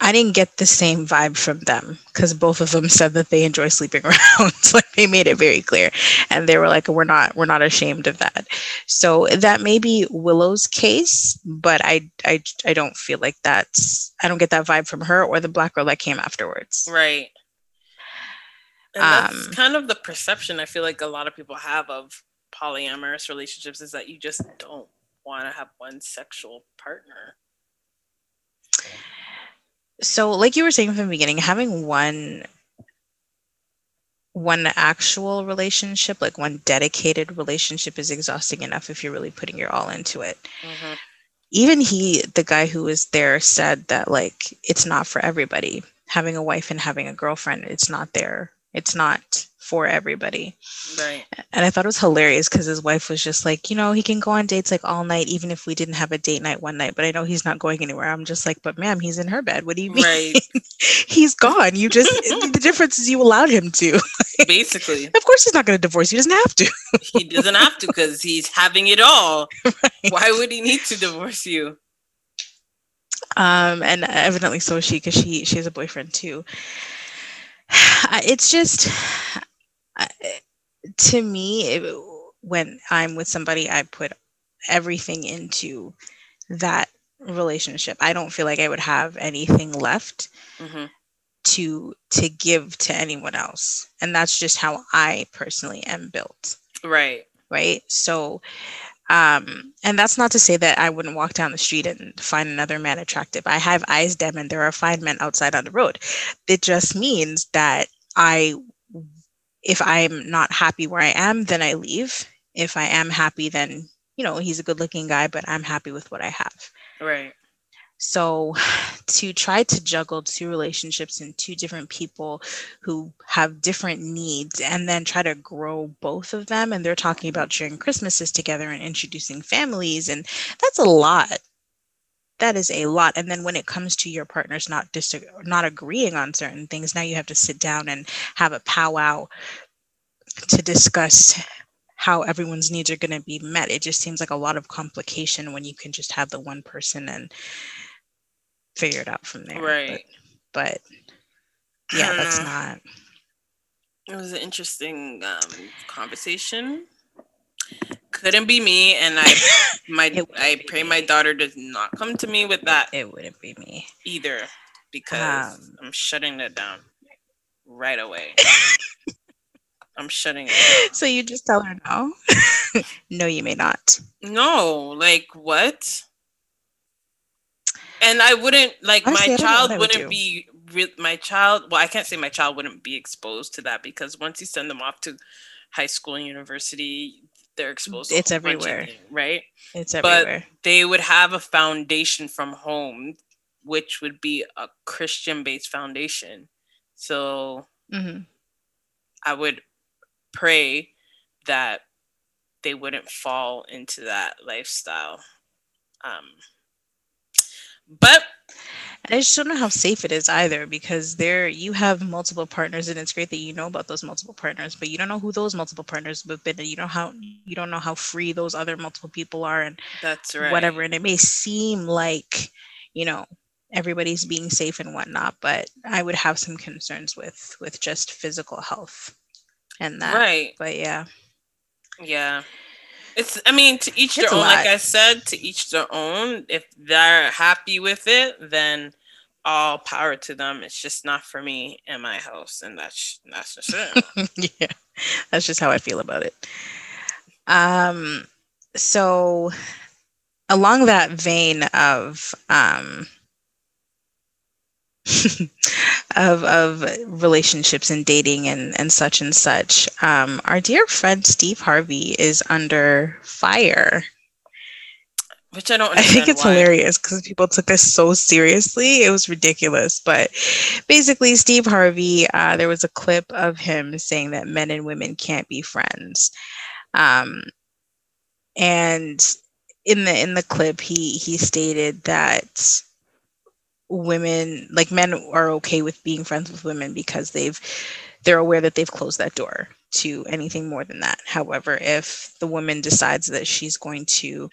I didn't get the same vibe from them because both of them said that they enjoy sleeping around. like they made it very clear, and they were like, "We're not, we're not ashamed of that." So that may be Willow's case, but I, I, I don't feel like that's. I don't get that vibe from her or the black girl that came afterwards. Right. And that's um, kind of the perception I feel like a lot of people have of polyamorous relationships is that you just don't want to have one sexual partner. So, like you were saying from the beginning, having one one actual relationship, like one dedicated relationship, is exhausting enough if you're really putting your all into it. Mm-hmm. Even he, the guy who was there, said that like it's not for everybody. Having a wife and having a girlfriend, it's not there. It's not for everybody. Right. And I thought it was hilarious because his wife was just like, you know, he can go on dates like all night, even if we didn't have a date night one night. But I know he's not going anywhere. I'm just like, but ma'am, he's in her bed. What do you mean? Right. he's gone. You just the difference is you allowed him to. Basically. Of course, he's not going to divorce. He doesn't have to. he doesn't have to because he's having it all. Right. Why would he need to divorce you? Um, and evidently so she, because she she has a boyfriend too. It's just to me, it, when I'm with somebody, I put everything into that relationship. I don't feel like I would have anything left mm-hmm. to to give to anyone else, and that's just how I personally am built. Right. Right. So, um, and that's not to say that I wouldn't walk down the street and find another man attractive. I have eyes dim, and there are fine men outside on the road. It just means that I if I'm not happy where I am, then I leave. If I am happy, then, you know, he's a good looking guy, but I'm happy with what I have. Right. So to try to juggle two relationships and two different people who have different needs and then try to grow both of them and they're talking about sharing Christmases together and introducing families and that's a lot. That is a lot. And then when it comes to your partners not dis- not agreeing on certain things, now you have to sit down and have a powwow to discuss how everyone's needs are going to be met. It just seems like a lot of complication when you can just have the one person and figure it out from there. Right. But, but yeah, that's not. It was an interesting um, conversation. Couldn't be me, and I, my, I pray my daughter does not come to me with that. It wouldn't be me either, because um, I'm shutting that down right away. I'm shutting it. So you just tell her no. no, you may not. No, like what? And I wouldn't like Honestly, my child wouldn't would be my child. Well, I can't say my child wouldn't be exposed to that because once you send them off to high school and university, they're exposed. It's everywhere, things, right? It's everywhere. But they would have a foundation from home, which would be a Christian-based foundation. So mm-hmm. I would pray that they wouldn't fall into that lifestyle. Um, but I just don't know how safe it is either because there you have multiple partners and it's great that you know about those multiple partners, but you don't know who those multiple partners have been and you know how you don't know how free those other multiple people are and that's right. Whatever. And it may seem like, you know, everybody's being safe and whatnot, but I would have some concerns with with just physical health and that. Right. But yeah. Yeah. It's I mean to each it's their own, like I said, to each their own. If they're happy with it, then all power to them. It's just not for me in my house. And that's that's just it. yeah. That's just how I feel about it. Um so along that vein of um of of relationships and dating and and such and such. Um, our dear friend Steve Harvey is under fire. Which I don't. I think it's why. hilarious because people took this so seriously. It was ridiculous. But basically, Steve Harvey, uh, there was a clip of him saying that men and women can't be friends, um, and in the in the clip, he he stated that women like men are okay with being friends with women because they've they're aware that they've closed that door to anything more than that. However, if the woman decides that she's going to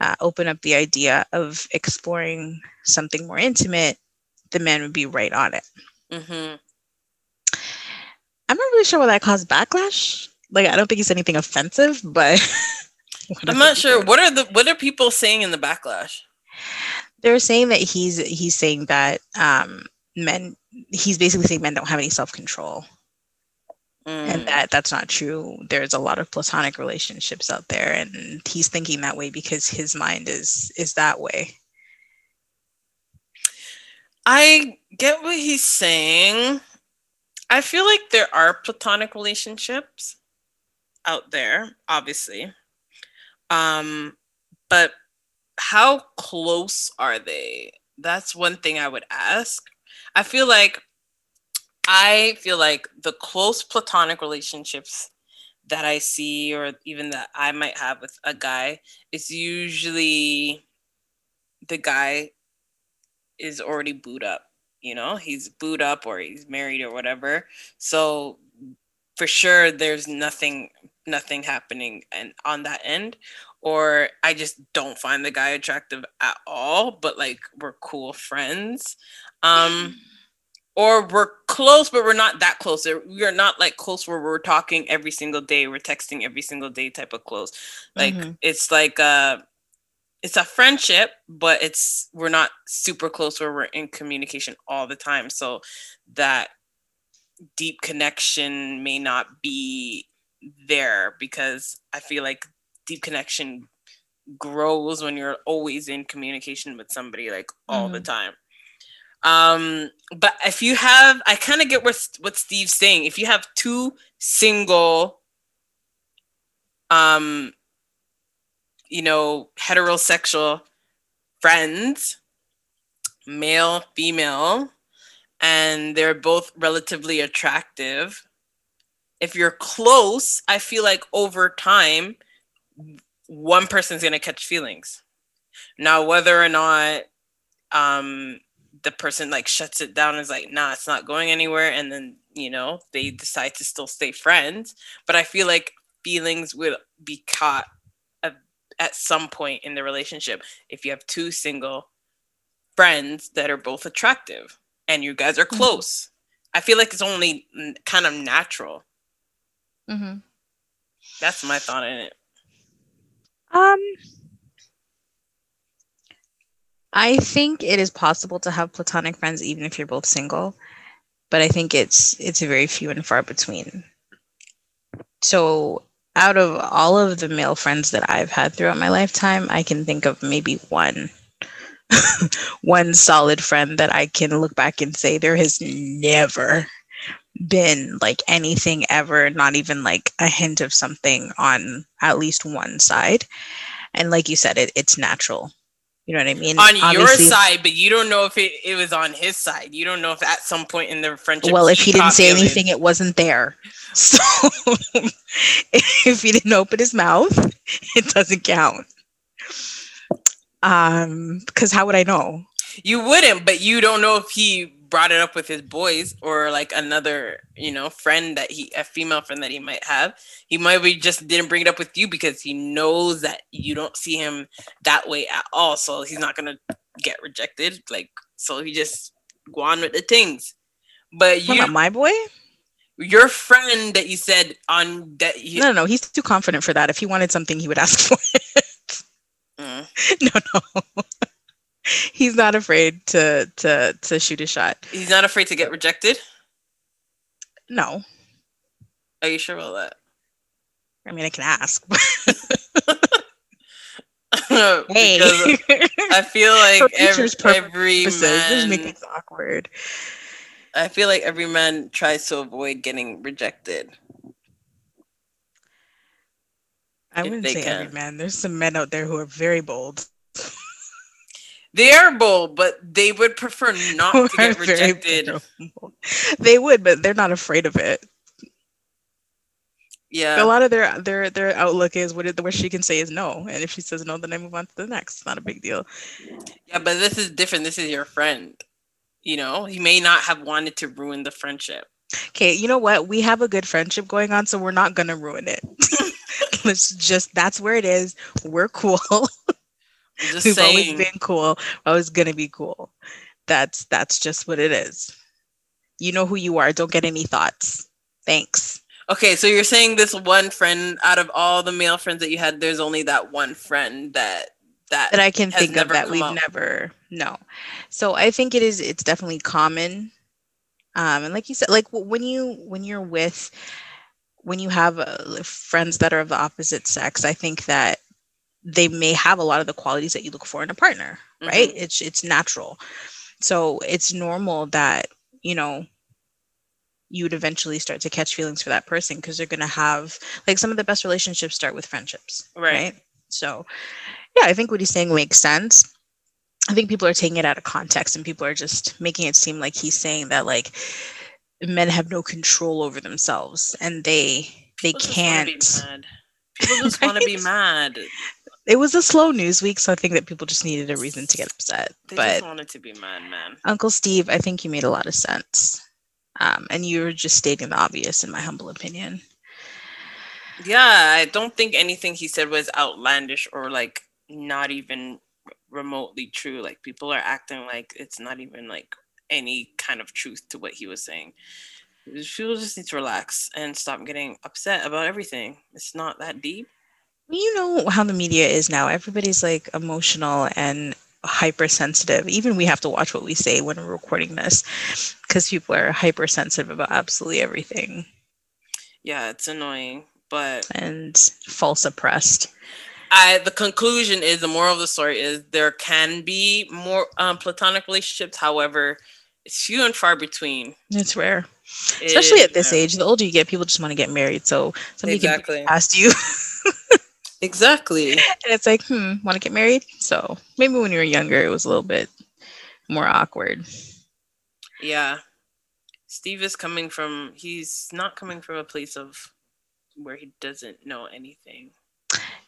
uh, open up the idea of exploring something more intimate, the man would be right on it. Mm-hmm. I'm not really sure why that caused backlash. Like, I don't think it's anything offensive, but I'm not sure. What are the what are people saying in the backlash? They're saying that he's he's saying that um, men. He's basically saying men don't have any self control. Mm. and that that's not true there's a lot of platonic relationships out there and he's thinking that way because his mind is is that way i get what he's saying i feel like there are platonic relationships out there obviously um but how close are they that's one thing i would ask i feel like I feel like the close platonic relationships that I see, or even that I might have with a guy, is usually the guy is already booed up. You know, he's booed up or he's married or whatever. So for sure, there's nothing nothing happening and on that end or i just don't find the guy attractive at all but like we're cool friends. Um or we're close but we're not that close. We're not like close where we're talking every single day. We're texting every single day type of close. Like mm-hmm. it's like uh it's a friendship but it's we're not super close where we're in communication all the time. So that deep connection may not be there because i feel like deep connection grows when you're always in communication with somebody like all mm-hmm. the time um, but if you have, I kind of get what what Steve's saying. If you have two single, um, you know, heterosexual friends, male, female, and they're both relatively attractive. If you're close, I feel like over time, one person's gonna catch feelings. Now, whether or not um, the person like shuts it down and is like, nah, it's not going anywhere. And then, you know, they decide to still stay friends. But I feel like feelings will be caught at, at some point in the relationship if you have two single friends that are both attractive and you guys are mm-hmm. close. Mm-hmm. I feel like it's only kind of natural. Mm-hmm. That's my thought in it. Um, I think it is possible to have platonic friends even if you're both single, but I think it's it's very few and far between. So out of all of the male friends that I've had throughout my lifetime, I can think of maybe one one solid friend that I can look back and say there has never been like anything ever, not even like a hint of something on at least one side. And like you said, it, it's natural you know what I mean? On Obviously, your side, but you don't know if it, it was on his side. You don't know if at some point in their friendship. Well, if he, he didn't say anything, it wasn't there. So if he didn't open his mouth, it doesn't count. Um, because how would I know? You wouldn't, but you don't know if he brought it up with his boys or like another, you know, friend that he, a female friend that he might have. He might be just didn't bring it up with you because he knows that you don't see him that way at all. So he's not gonna get rejected. Like, so he just go on with the things. But you, my boy, your friend that you said on that. He, no, no, he's too confident for that. If he wanted something, he would ask for it. Mm. No, no he's not afraid to to to shoot a shot. He's not afraid to get rejected. No. Are you sure about that? I mean, I can ask. hey, I feel like every, every man make it awkward. I feel like every man tries to avoid getting rejected. I wouldn't say can. every man. There's some men out there who are very bold. They are bold, but they would prefer not to get rejected. They would, but they're not afraid of it. Yeah. A lot of their their their outlook is what it, what she can say is no, and if she says no, then I move on to the next. It's not a big deal. Yeah, but this is different. This is your friend. You know, he may not have wanted to ruin the friendship. okay, you know what? We have a good friendship going on, so we're not gonna ruin it. Let's just that's where it is. We're cool. Just We've saying. always been cool. Always gonna be cool. That's that's just what it is. You know who you are. Don't get any thoughts. Thanks. Okay, so you're saying this one friend out of all the male friends that you had, there's only that one friend that that That I can think of that we've up. never no. So I think it is it's definitely common. Um and like you said, like when you when you're with when you have uh, friends that are of the opposite sex, I think that they may have a lot of the qualities that you look for in a partner, mm-hmm. right? It's it's natural. So it's normal that, you know, you would eventually start to catch feelings for that person because they're going to have like some of the best relationships start with friendships, Right. right? So, yeah, I think what he's saying makes sense. I think people are taking it out of context and people are just making it seem like he's saying that like men have no control over themselves and they they People just wanna be can't. People just want to be mad. It was a slow news week, so I think that people just needed a reason to get upset. They but just wanted to be mad, man. Uncle Steve, I think you made a lot of sense. Um, and you were just stating the obvious, in my humble opinion. Yeah, I don't think anything he said was outlandish or like not even remotely true. Like people are acting like it's not even like any kind of truth to what he was saying. People just need to relax and stop getting upset about everything. It's not that deep. You know how the media is now. Everybody's like emotional and hypersensitive. Even we have to watch what we say when we're recording this because people are hypersensitive about absolutely everything Yeah, it's annoying, but and false oppressed. I the conclusion is the moral of the story is there can be more um, platonic relationships. However, it's few and far between. It's rare, especially at this rare. age. The older you get, people just want to get married. So somebody Exactly. can ask you. Exactly. And it's like, hmm, want to get married? So maybe when you were younger, it was a little bit more awkward. Yeah. Steve is coming from he's not coming from a place of where he doesn't know anything.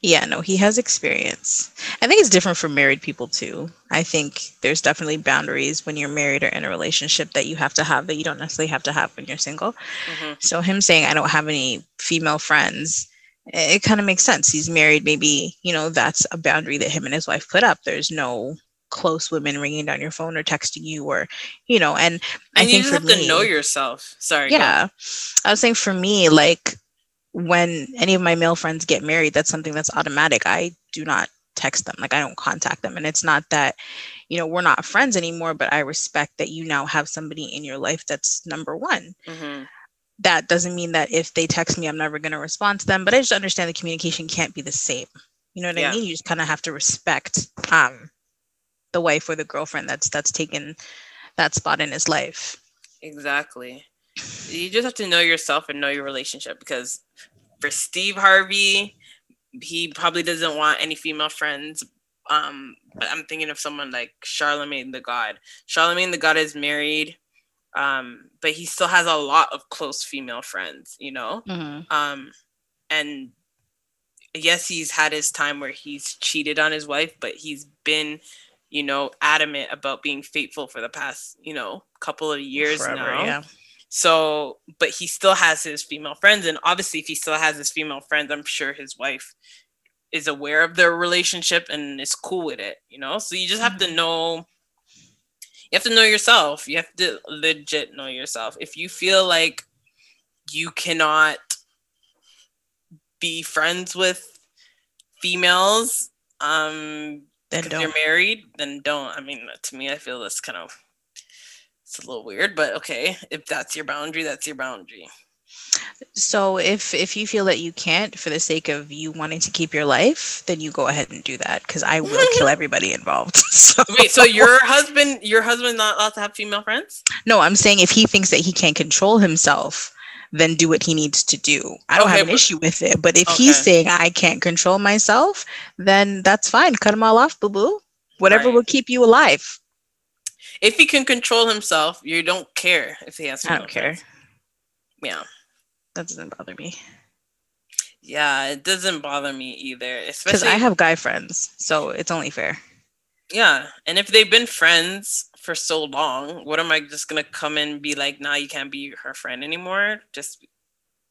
Yeah, no, he has experience. I think it's different for married people too. I think there's definitely boundaries when you're married or in a relationship that you have to have that you don't necessarily have to have when you're single. hmm So him saying I don't have any female friends, it, kind of makes sense. He's married, maybe, you know, that's a boundary that him and his wife put up. There's no close women ringing down your phone or texting you or, you know, and I And you think just have me, to know yourself. Sorry. yeah i was saying for me like when any of my male friends get married that's something that's automatic i do not text them like i don't contact them and it's not that you know we're not friends anymore but i respect that you now have somebody in your life that's number one hmm that doesn't mean that if they text me i'm never going to respond to them but i just understand the communication can't be the same you know what Yeah. i mean you just kind of have to respect um the wife or the girlfriend that's that's taken that spot in his life Exactly. You just have to know yourself and know your relationship because for Steve Harvey, he probably doesn't want any female friends. Um, but I'm thinking of someone like Charlemagne the God. Charlemagne the God is married, um, but he still has a lot of close female friends, you know? Mhm. Um, and yes, he's had his time where he's cheated on his wife, but he's been, you know, adamant about being faithful for the past, you know, couple of years Forever, now. yeah So, but he still has his female friends, and obviously, if he still has his female friends, I'm sure his wife is aware of their relationship and is cool with it. You know, so you just have to know. You have to know yourself. You have to legit know yourself. If you feel like you cannot be friends with females, um, then don't you're married, then don't. I mean, to me, I feel that's kind of it's a little weird, but okay. If that's your boundary, that's your boundary. So if if you feel that you can't for the sake of you wanting to keep your life, then you go ahead and do that because I will kill everybody involved. So Wait, so your husband, your husband not allowed to have female friends? no, I'm saying if he thinks that he can't control himself, then do what he needs to do. I don't Okay, have an issue with it, but if he's saying I can't control myself, then that's fine. Cut him all off, boo boo. Whatever Right. will keep you alive. If he can control himself, you don't care if he has. I don't care. friends. Yeah, That doesn't bother me yeah, it doesn't bother me either. Especially because I have guy friends, so it's only fair. yeah, and if they've been friends for so long. What am I just gonna come and be like, nah, you can't be her friend anymore? Just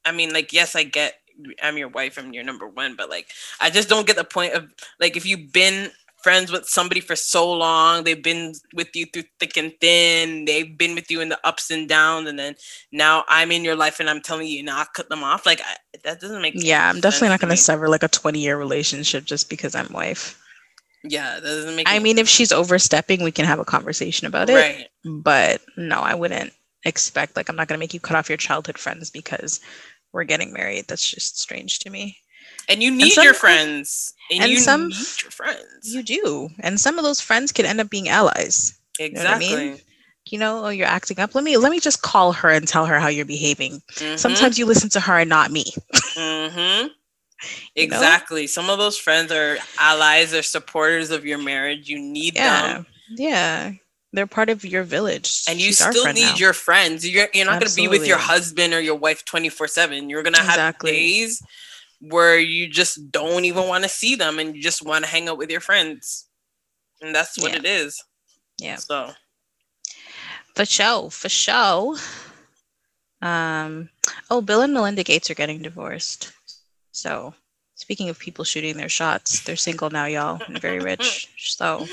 I mean, like, yes, I get I'm your wife, I'm your number one, but like I just don't get the point of like if you've been friends with somebody for so long, they've been with you through thick and thin, they've been with you in the ups and downs, and then now I'm in your life and I'm telling you not cut them off. Like I, that doesn't make yeah. I'm definitely not going to sever like a 20 year relationship just because I'm wife. Yeah, that doesn't make. I mean, if she's overstepping, we can have a conversation about it. Right. But no, I wouldn't expect like I'm not going to make you cut off your childhood friends because we're getting married. That's just strange to me. And you need and some, your friends. And, and you some, your friends. You do. And some of those friends can end up being allies. Exactly. You know, I mean? you know oh, you're acting up. Let me let me just call her and tell her how you're behaving. Mm-hmm. Sometimes you listen to her and not me. mm-hmm. Exactly. Know? Some of those friends are allies or supporters of your marriage. You need yeah. them. Yeah they're part of your village and you She's still need now. your friends you're, you're not going to be with your husband or your wife 24 7 you're going to have exactly. days where you just don't even want to see them and you just want to hang out with your friends. And that's what yeah. it is. Yeah. So. For show for show um oh bill and melinda gates are getting divorced. So speaking of people shooting their shots they're single now y'all and very rich. So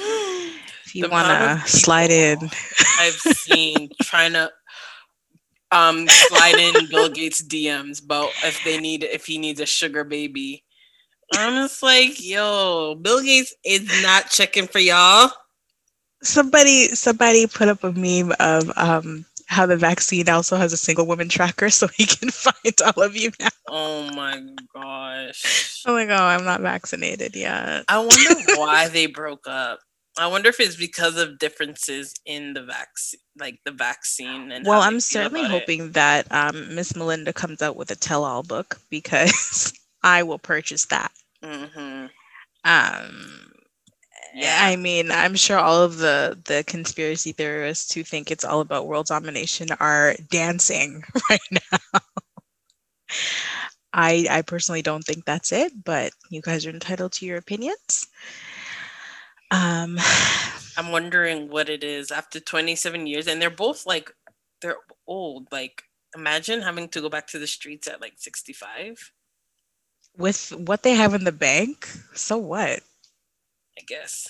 if you want to slide in. I've seen trying to um slide in Bill Gates DMs about if they need if he needs a sugar baby. I'm just like, yo, Bill Gates is not checking for y'all. Somebody somebody put up a meme of um how the vaccine also has a single woman tracker so he can find all of you now. Oh my gosh. I'm like, oh, I'm not vaccinated yet. I wonder why they broke up. I wonder if it's because of differences in the vaccine, like the vaccine. And well, I'm certainly hoping it. that um, Miss Melinda comes out with a tell-all book because I will purchase that. Mm-hmm. Um, yeah. I mean, I'm sure all of the the conspiracy theorists who think it's all about world domination are dancing right now. I I personally don't think that's it, but you guys are entitled to your opinions. Um, I'm wondering what it is after 27 years, and they're both like they're old. Like, imagine having to go back to the streets at like 65 with what they have in the bank. So what? I guess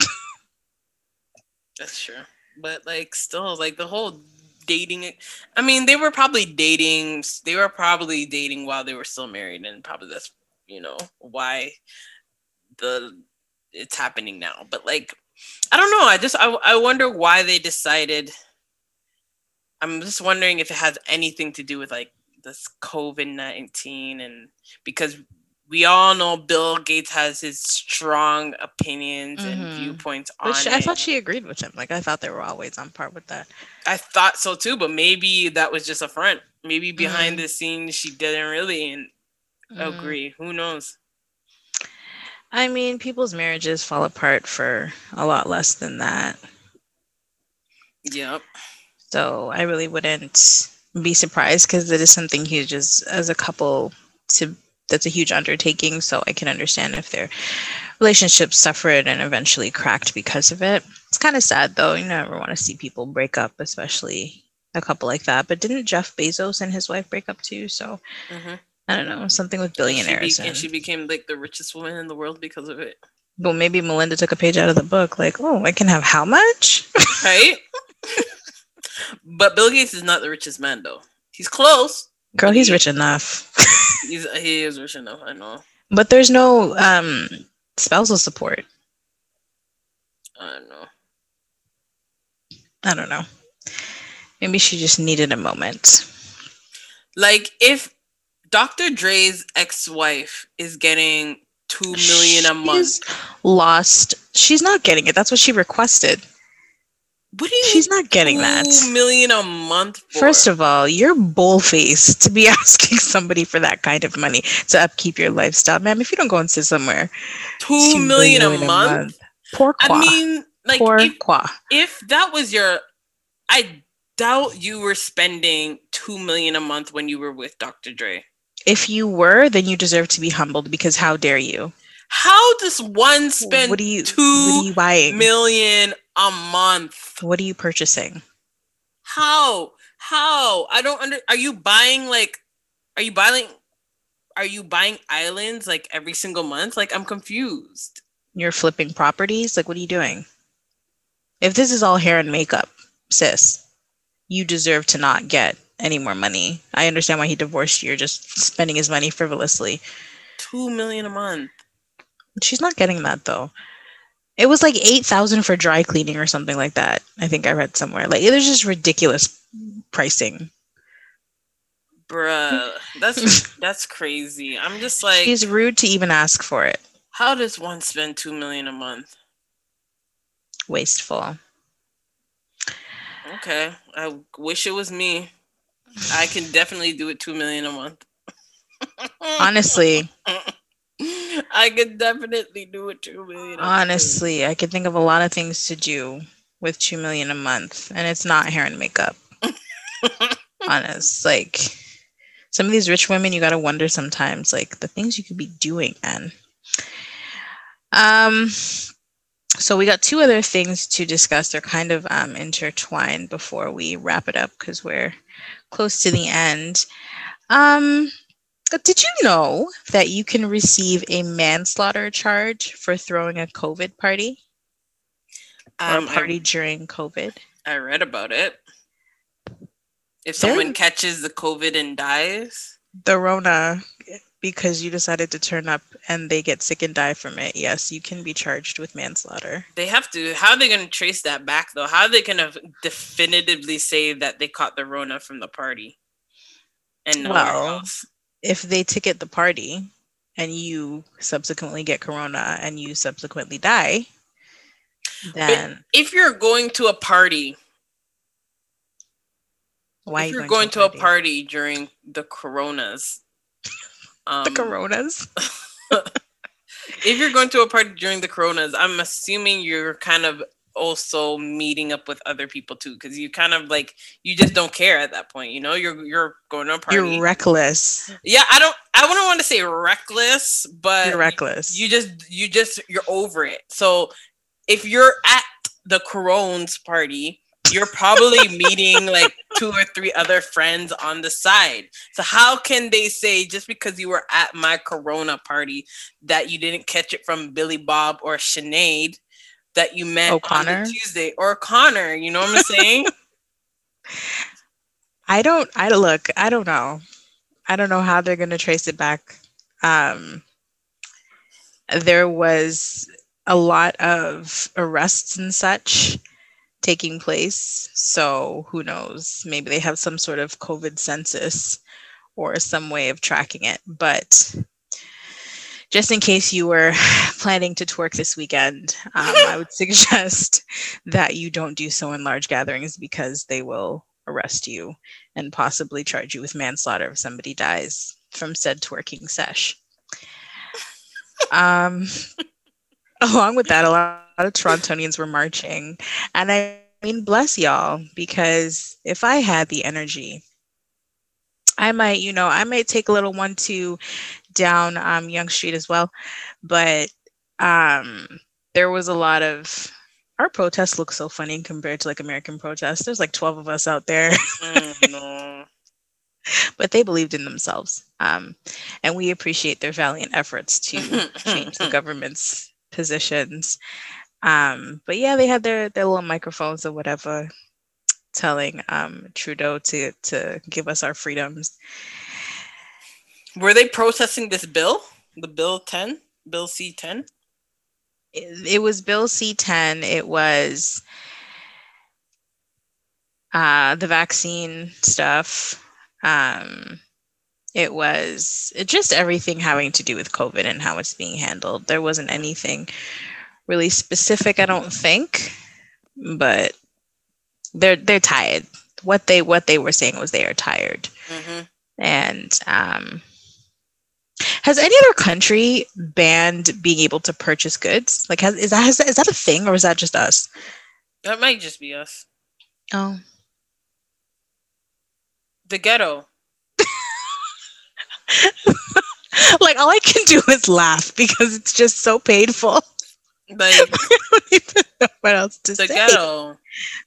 that's true, but like, still, like the whole dating. I mean, they were probably dating. They were probably dating while they were still married, and probably that's you know why the it's happening now. But like, I don't know. I just I I wonder why they decided. I'm just wondering if it has anything to do with like this COVID nineteen and because we all know Bill Gates has his strong opinions mm-hmm. and viewpoints on Which it. I thought she agreed with him. Like I thought they were always on par with that. I thought so too, but maybe that was just a front. Maybe behind mm-hmm. the scenes she didn't really mm-hmm. agree. Who knows? I mean, people's marriages fall apart for a lot less than that. Yep. So I really wouldn't be surprised because it is something huge as as a couple to that's a huge undertaking. So I can understand if their relationships suffered and eventually cracked because of it. It's kind of sad though. You never want to see people break up, especially a couple like that. But didn't Jeff Bezos and his wife break up too? So mm-hmm. I don't know, something with billionaires. And she, be, and she became like the richest woman in the world because of it. Well, maybe Melinda took a page out of the book, like, oh, I can have how much? right? but Bill Gates is not the richest man, though. He's close. Girl, he's rich enough. he's he is rich enough. I know. But there's no um spousal support. I don't know. I don't know. Maybe she just needed a moment. Like if Dr. Dre's ex-wife is getting two million a month. Lost. She's not getting it. That's what she requested. What do you She's not getting that. Two million a month. For? First of all, you're bullface to be asking somebody for that kind of money to upkeep your lifestyle, ma'am. If you don't go and sit somewhere, two, two million, million a, month? a month. Poor qua. I mean, like Poor if, qua. if that was your, I doubt you were spending two million a month when you were with Dr. Dre. If you were, then you deserve to be humbled because how dare you? How does one spend what are you, two what are you buying? million a month. What are you purchasing? How? How? I don't under. Are you buying like? Are you buying? Are you buying islands like every single month? Like I'm confused. You're flipping properties. Like what are you doing? If this is all hair and makeup, sis, you deserve to not get any more money. I understand why he divorced you. You're just spending his money frivolously. Two million a month. She's not getting that though. It was like eight thousand for dry cleaning or something like that. I think I read somewhere. Like it was just ridiculous pricing. Bruh, that's that's crazy. I'm just like she's rude to even ask for it. How does one spend two million a month? Wasteful. Okay, I wish it was me. I can definitely do it two million a month. Honestly. I could definitely do it two million. Honestly, I could think of a lot of things to do with two million a month, and it's not hair and makeup. Honest, like some of these rich women, you gotta wonder sometimes, like the things you could be doing, man. Um, so we got two other things to discuss. They're kind of um, intertwined before we wrap it up because we're close to the end. Um, did you know that you can receive a manslaughter charge for throwing a COVID party um, or a party I, during COVID? I read about it. If someone there, catches the COVID and dies, the Rona, because you decided to turn up and they get sick and die from it, yes, you can be charged with manslaughter. They have to. How are they going to trace that back, though? How are they going to definitively say that they caught the Rona from the party and well, else? if they ticket the party and you subsequently get corona and you subsequently die, then but if you're going to a party, why if you're going, going to, a, party? a party during the coronas, um, the coronas. if you're going to a party during the coronas, I'm assuming you're kind of also meeting up with other people too because you kind of like you just don't care at that point you know? You're you're going to a party. you're reckless. Yeah i don't i wouldn't want to say reckless but you're reckless. you, you just you just you're over it. So if you're at the corones party you're probably meeting like two or three other friends on the side. So how can they say just because you were at my corona party that you didn't catch it from Billy Bob or Sinead that you met O'Connor. on Tuesday or Connor. You know what I'm saying? I don't. I look. I don't know. I don't know how they're going to trace it back. Um, there was a lot of arrests and such taking place. So who knows? Maybe they have some sort of COVID census or some way of tracking it. But just in case you were planning to twerk this weekend, um, I would suggest that you don't do so in large gatherings because they will arrest you and possibly charge you with manslaughter if somebody dies from said twerking sesh. Um, along with that, a lot of Torontonians were marching. And I mean, bless y'all, because if I had the energy, I might, you know, I might take a little one two down um, Yonge Street as well. But um, there was a lot of our protests look so funny compared to like American protests. There's like 12 of us out there. mm, no. But they believed in themselves. Um, and we appreciate their valiant efforts to change the government's positions. Um, but yeah, they had their, their little microphones or whatever telling um, Trudeau to, to give us our freedoms. Were they protesting this bill? The bill 10? Bill C10? It, it was Bill C10. It was uh, the vaccine stuff. Um, it was just everything having to do with COVID and how it's being handled. There wasn't anything really specific, I don't think, but they're they're tired. What they what they were saying was they are tired, mm-hmm. and um, has any other country banned being able to purchase goods? Like, has, is that is that, is that a thing, or is that just us? That might just be us. Oh, the ghetto. like all I can do is laugh because it's just so painful. Like what else to the say? ghetto.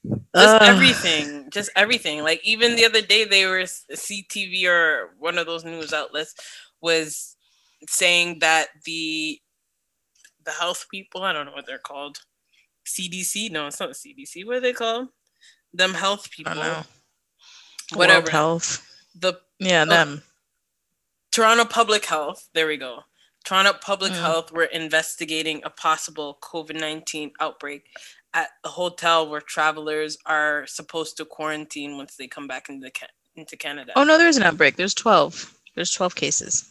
Just Ugh. everything. Just everything. Like even the other day they were CTV or one of those news outlets was saying that the the health people, I don't know what they're called. CDC? No, it's not CDC. What are they called? Them health people. don't know. Whatever. World health. The Yeah, Oh. them. Toronto Public Health, there we go. Toronto Public Mm. Health were investigating a possible COVID 19 outbreak at the hotel where travelers are supposed to quarantine once they come back into, ca- into Canada. Oh no, there's an outbreak. There's twelve. There's twelve cases.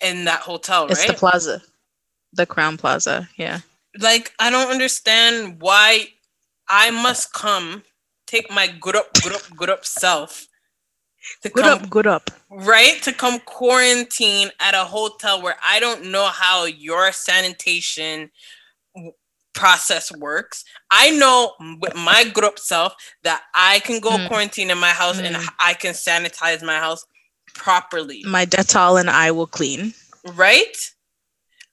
In that hotel, It's the plaza, the Crowne Plaza. Yeah. like, I don't understand why I must come take my good up, good up, good up self to Good come up, good up. right to come quarantine at a hotel where i don't know how your sanitation process works i know with my group self that i can go Mm. quarantine in my house and Mm. i can sanitize my house properly My Dettol and I will clean. right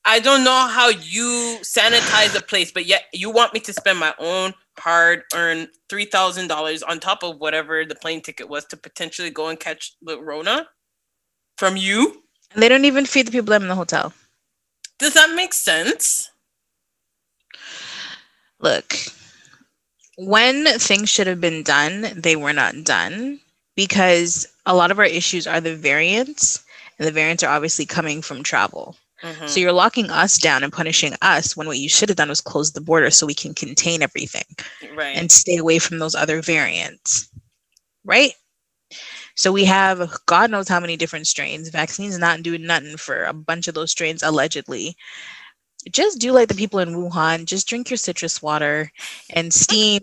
i don't know how you sanitize a place but yet you want me to spend my own hard earn $3000 on top of whatever the plane ticket was to potentially go and catch the rona from you And they don't even feed the people in the hotel. Does that make sense? Look, when things should have been done, they were not done because a lot of our issues are the variants, and the variants are obviously coming from travel. Mhm. So you're locking us down and punishing us when what you should have done was close the border so we can contain everything right. and stay away from those other variants. Right? So we have God knows how many different strains. Vaccines not doing nothing for a bunch of those strains allegedly. Just do like the people in Wuhan. Just drink your citrus water and steam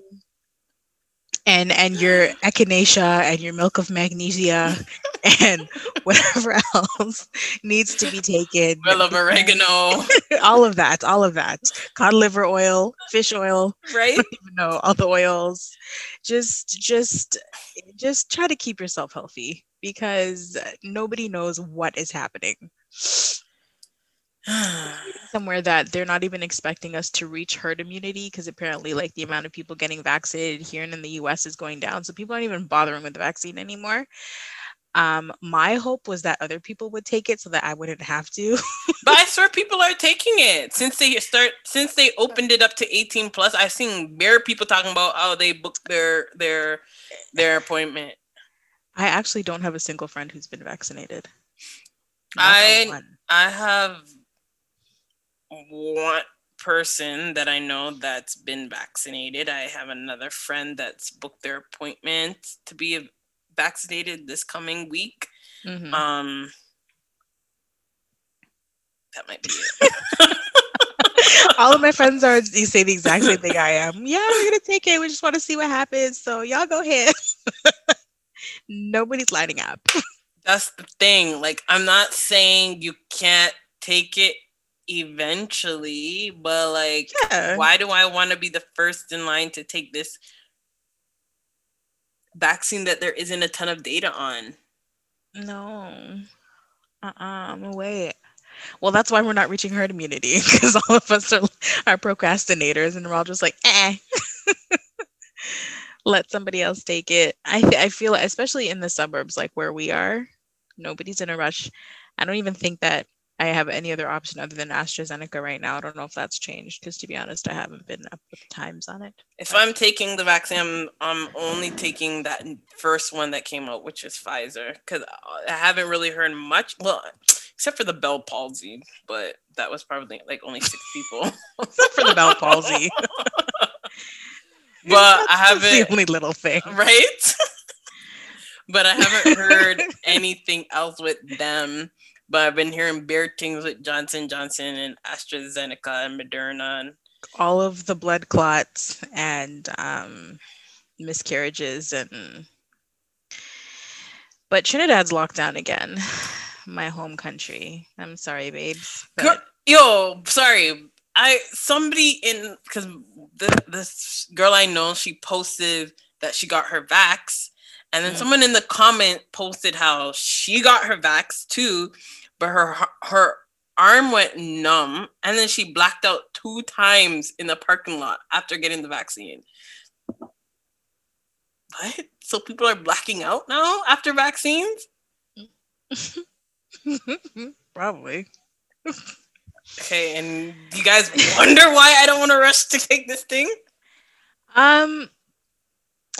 and and your echinacea and your milk of magnesia and whatever else needs to be taken. well of oregano, all of that, all of that. Cod liver oil, fish oil, right? even know all the oils just just just try to keep yourself healthy because nobody knows what is happening somewhere that they're not even expecting us to reach herd immunity because apparently like the amount of people getting vaccinated here and in the US is going down so people aren't even bothering with the vaccine anymore um my hope was that other people would take it so that I wouldn't have to but I swear people are taking it since they start since they opened it up to 18 plus. I've seen bare people talking about how they booked their their their appointment. I actually don't have a single friend who's been vaccinated I- a one. I have one person that I know that's been vaccinated. I have another friend that's booked their appointment to be vaccinated this coming week. Mhm. Um, that might be it. all of my friends are they say the exact same thing I am. Yeah, we're gonna take it. We just want to see what happens. So y'all go ahead. Nobody's lining up. That's the thing. Like, I'm not saying you can't take it eventually, but like, Yeah. why do I want to be the first in line to take this vaccine that there isn't a ton of data on? No. Uh-uh. I'm wait. Well, that's why we're not reaching herd immunity because all of us are are procrastinators and we're all just like, eh. Let somebody else take it. I I feel especially in the suburbs like where we are, nobody's in a rush. I don't even think that I have any other option other than AstraZeneca right now. I don't know if that's changed because to be honest, I haven't been up with times on it. If I'm taking the vaccine, I'm, I'm only taking that first one that came out, which is Pfizer, because I haven't really heard much. Well, except for the Bell palsy, but that was probably like only six people. Except for the Bell palsy. but I That's the haven't, the only little thing. right? but I haven't heard anything else with them. But I've been hearing bare things with Johnson Johnson and AstraZeneca and Moderna. And all of the blood clots and um, miscarriages and but Trinidad's locked down again. My home country. I'm sorry, babes. But yo, sorry. I somebody in because this girl I know she posted that she got her vax, and then Mm. someone in the comment posted how she got her vax too, but her her arm went numb, and then she blacked out two times in the parking lot after getting the vaccine. What? So people are blacking out now after vaccines? Probably. Okay, and you guys wonder why I don't want to rush to take this thing? Um,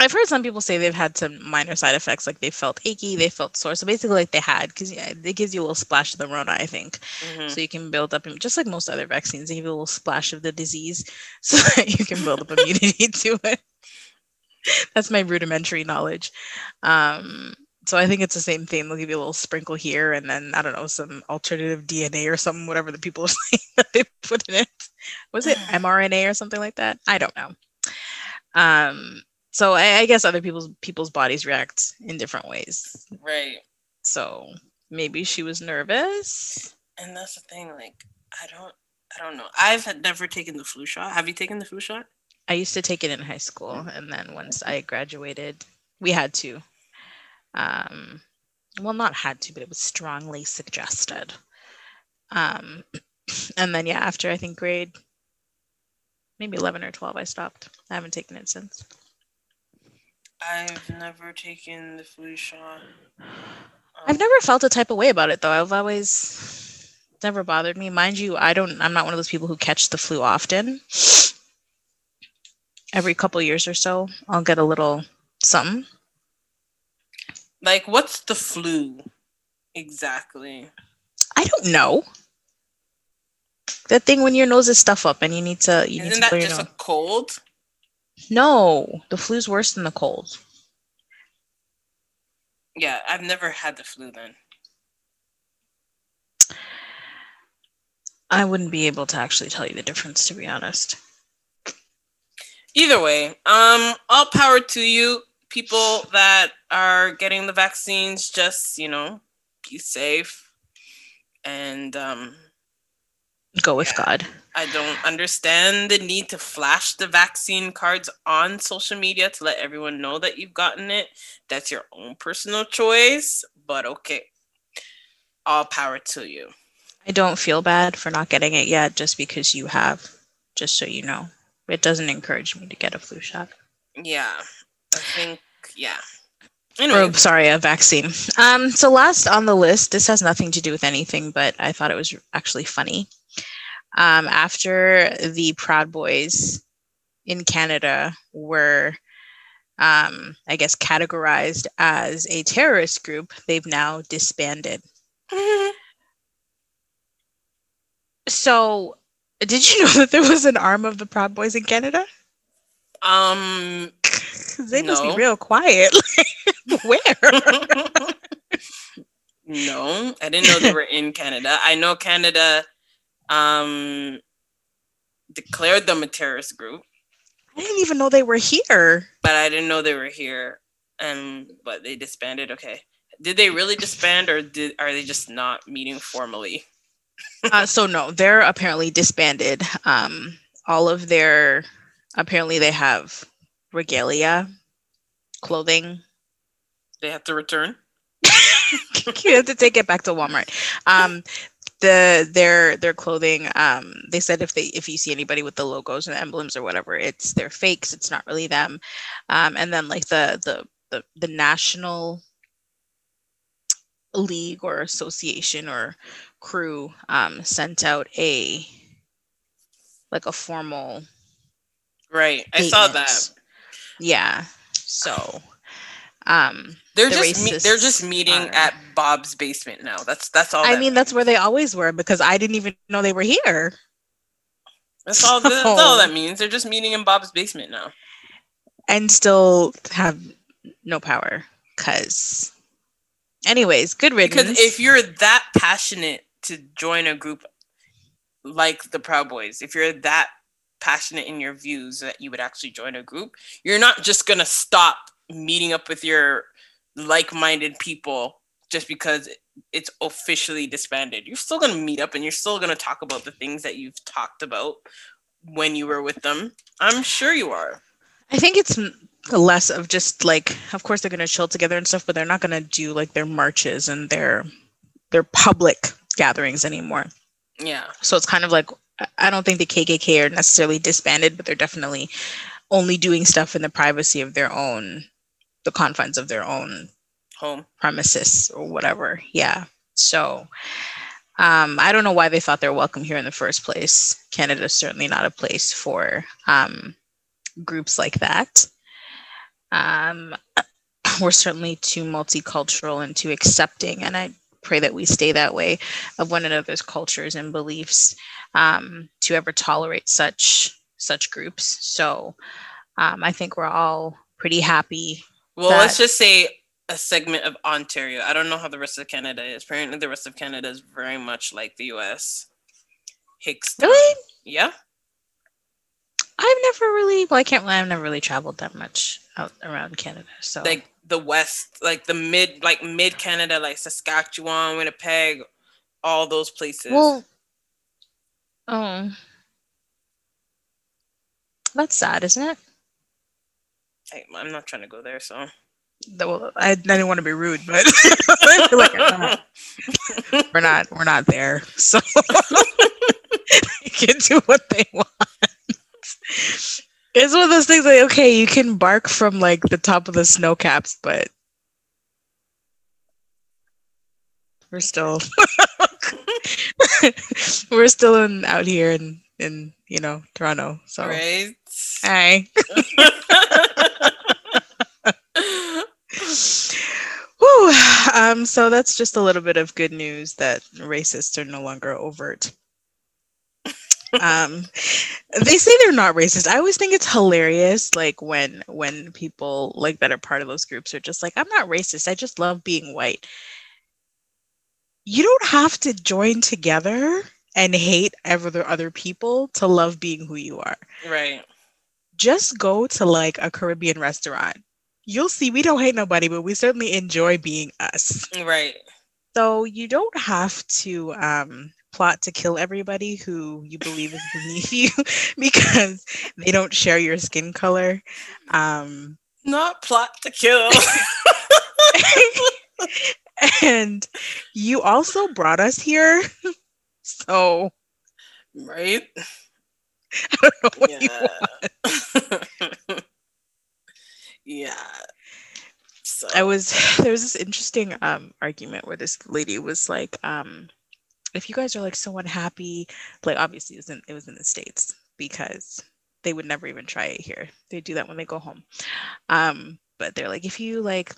I've heard some people say they've had some minor side effects, like they felt achy, they felt sore. So basically, like they had, because yeah, it gives you a little splash of the Rona, I think. Mhm. So you can build up, just like most other vaccines, they give you a little splash of the disease so that you can build up immunity to it. That's my rudimentary knowledge. Um, so I think it's the same thing. They'll give you a little sprinkle here, and then I don't know some alternative DNA or something, whatever the people are saying that they put in it. Was it mRNA or something like that? I don't know. Um, so I, I guess other people's people's bodies react in different ways. Right. So maybe she was nervous. And that's the thing, like, I don't I don't know. I've had never taken the flu shot. Have you taken the flu shot? I used to take it in high school, and then once I graduated, we had to. Um, well, not had to, but it was strongly suggested. Um, and then yeah, after I think grade maybe eleven or twelve, I stopped. I haven't taken it since. I've never taken the flu shot. I've never felt a type of way about it though. I've always never bothered me. Mind you, I don't I'm not one of those people who catch the flu often. Every couple years or so, I'll get a little something. Like, what's the flu exactly? I don't know. That thing when your nose is stuff up and you need to you need Isn't to that your just nose. a cold? No, the flu's worse than the cold. Yeah, I've never had the flu then. I wouldn't be able to actually tell you the difference to be honest. Either way, um, all power to you, people that are getting the vaccines. Just you know, be safe, and um, Go with Yeah. God. I don't understand the need to flash the vaccine cards on social media to let everyone know that you've gotten it. That's your own personal choice, but okay. All power to you. I don't feel bad for not getting it yet just because you have, just so you know. It doesn't encourage me to get a flu shot. Yeah, I think yeah. Or, Anyway, sorry, a vaccine. Um, so last on the list, this has nothing to do with anything, but I thought it was actually funny. Um, after the Proud Boys in Canada were, um, I guess, categorized as a terrorist group, they've now disbanded. So, did you know that there was an arm of the Proud Boys in Canada? um, they must be real quiet. Where? no, I didn't know they were in Canada. I know Canada um declared them a terrorist group, I didn't even know they were here. but I didn't know they were here. And but they disbanded. Okay, did they really disband, or did are they just not meeting formally? uh, so no, they're apparently disbanded. Um, all of their apparently they have regalia, clothing. They have to return. you have to take it back to Walmart. Um, the their their clothing. Um, they said if they if you see anybody with the logos and emblems or whatever, it's they're fakes. It's not really them. Um, and then like the the the the national league or association or crew um, sent out a like a formal Right, I saw that. Yeah. So, um, They're The just me- they're just meeting are- at Bob's basement now. That's that's all. I that mean, that's where they always were because I didn't even know they were here. that's all. That's all that means. They're just meeting in Bob's basement now. and still have no power. Cause, anyways, good riddance. Because if you're that passionate to join a group like the Proud Boys, if you're that passionate in your views that you would actually join a group, you're not just gonna stop meeting up with your like-minded people just because it's officially disbanded. You're still gonna meet up and you're still gonna talk about the things that you've talked about when you were with them. I'm sure you are. I think it's less of just like, of course they're gonna chill together and stuff, but they're not gonna do like their marches and their their public gatherings anymore. Yeah. So it's kind of like I don't think the KKK are necessarily disbanded, but they're definitely only doing stuff in the privacy of their own, the confines of their own home premises or whatever. Yeah. So um, I don't know why they thought they're welcome here in the first place. Canada is certainly not a place for um, groups like that. Um, we're certainly too multicultural and too accepting, and I pray that we stay that way of one another's cultures and beliefs um, to ever tolerate such such groups. So um, I think we're all pretty happy. Well, that- let's just say a segment of Ontario. I don't know how the rest of Canada is. Apparently, the rest of Canada is very much like the U.S. Hicks. Really? Yeah. I've never really. Well, I can't. I've never really traveled that much out around Canada. So like the West, like the mid, like mid Canada, like Saskatchewan, Winnipeg, all those places. Well. Oh. That's sad, isn't it? I, I'm not trying to go there, so well, I, I didn't want to be rude, but like we're not we're not there, so you can do what they want. It's one of those things like okay, you can bark from like the top of the snow caps, but we're still we're still in out here in in you know Toronto. So right. Hi. Whew. Um, so that's just a little bit of good news that racists are no longer overt. um, they say they're not racist. I always think it's hilarious, like when when people like that are part of those groups are just like, I'm not racist. I just love being white. You don't have to join together and hate other other people to love being who you are. Right. Just go to like a Caribbean restaurant you'll see we don't hate nobody, but we certainly enjoy being us. Right. So you don't have to um, plot to kill everybody who you believe is beneath you because they don't share your skin color. Um, Not plot to kill. and you also brought us here. So, right? I don't know what yeah. you want yeah. So. I was there was this interesting um argument where this lady was like, um, if you guys are like so unhappy, like obviously it was in it was in the States because they would never even try it here. They do that when they go home. Um, but they're like, if you like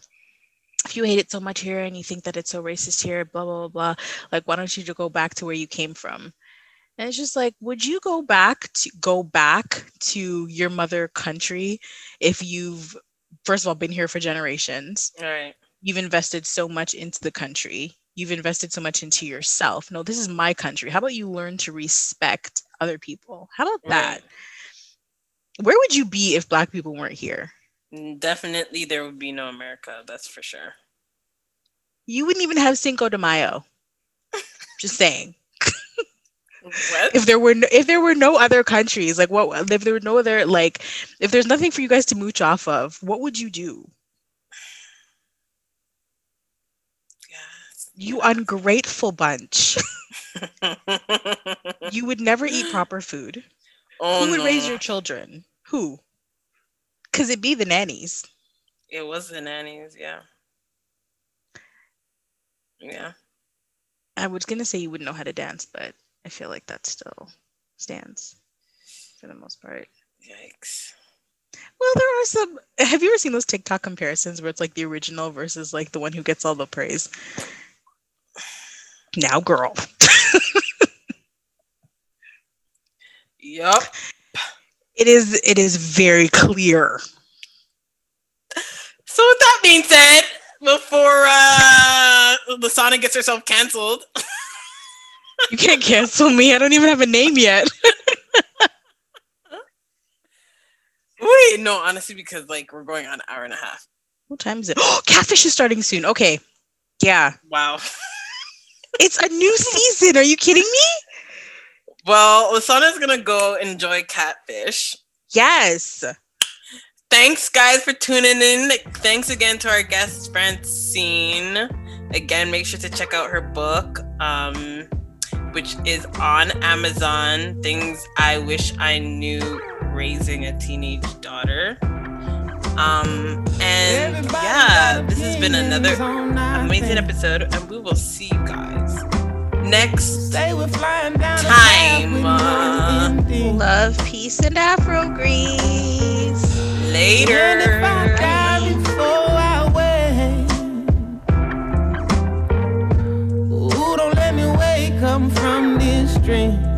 if you hate it so much here and you think that it's so racist here, blah blah blah blah, like why don't you just go back to where you came from? And it's just like, would you go back to go back to your mother country if you've first of all been here for generations. Right. You've invested so much into the country. You've invested so much into yourself. No, this is my country. How about you learn to respect other people? How about that? Where would you be if black people weren't here? Mm, definitely there would be no America, that's for sure. You wouldn't even have Cinco de Mayo. Just saying. What? If there were no, if there were no other countries, like what if there were no other like if there's nothing for you guys to mooch off of, what would you do? You ungrateful bunch. you would never eat proper food. Oh, Who would no. raise your children? Who? Because it'd be the nannies. It was the nannies, yeah. Yeah. I was gonna say you wouldn't know how to dance, but I feel like that still stands for the most part. Yikes. Well, there are some. Have you ever seen those TikTok comparisons where it's like the original versus like the one who gets all the praise? Now, girl. yep. It is. It is very clear. So, with that being said, before uh, the Sonic gets herself canceled. You can't cancel me. I don't even have a name yet. Wait, no, honestly, because like we're going on an hour and a half. What time is it? Oh, catfish is starting soon. Okay. Yeah. Wow. it's a new season. Are you kidding me? Well, Lasana's gonna go enjoy catfish. Yes. Thanks, guys, for tuning in. Thanks again to our guest Francine. Again, make sure to check out her book. Um, which is on Amazon. Things I wish I knew raising a teenage daughter. Um, and yeah, this has been another amazing episode, and we will see you guys next time. Uh, Love, peace, and Afro grease. later. come from this dream.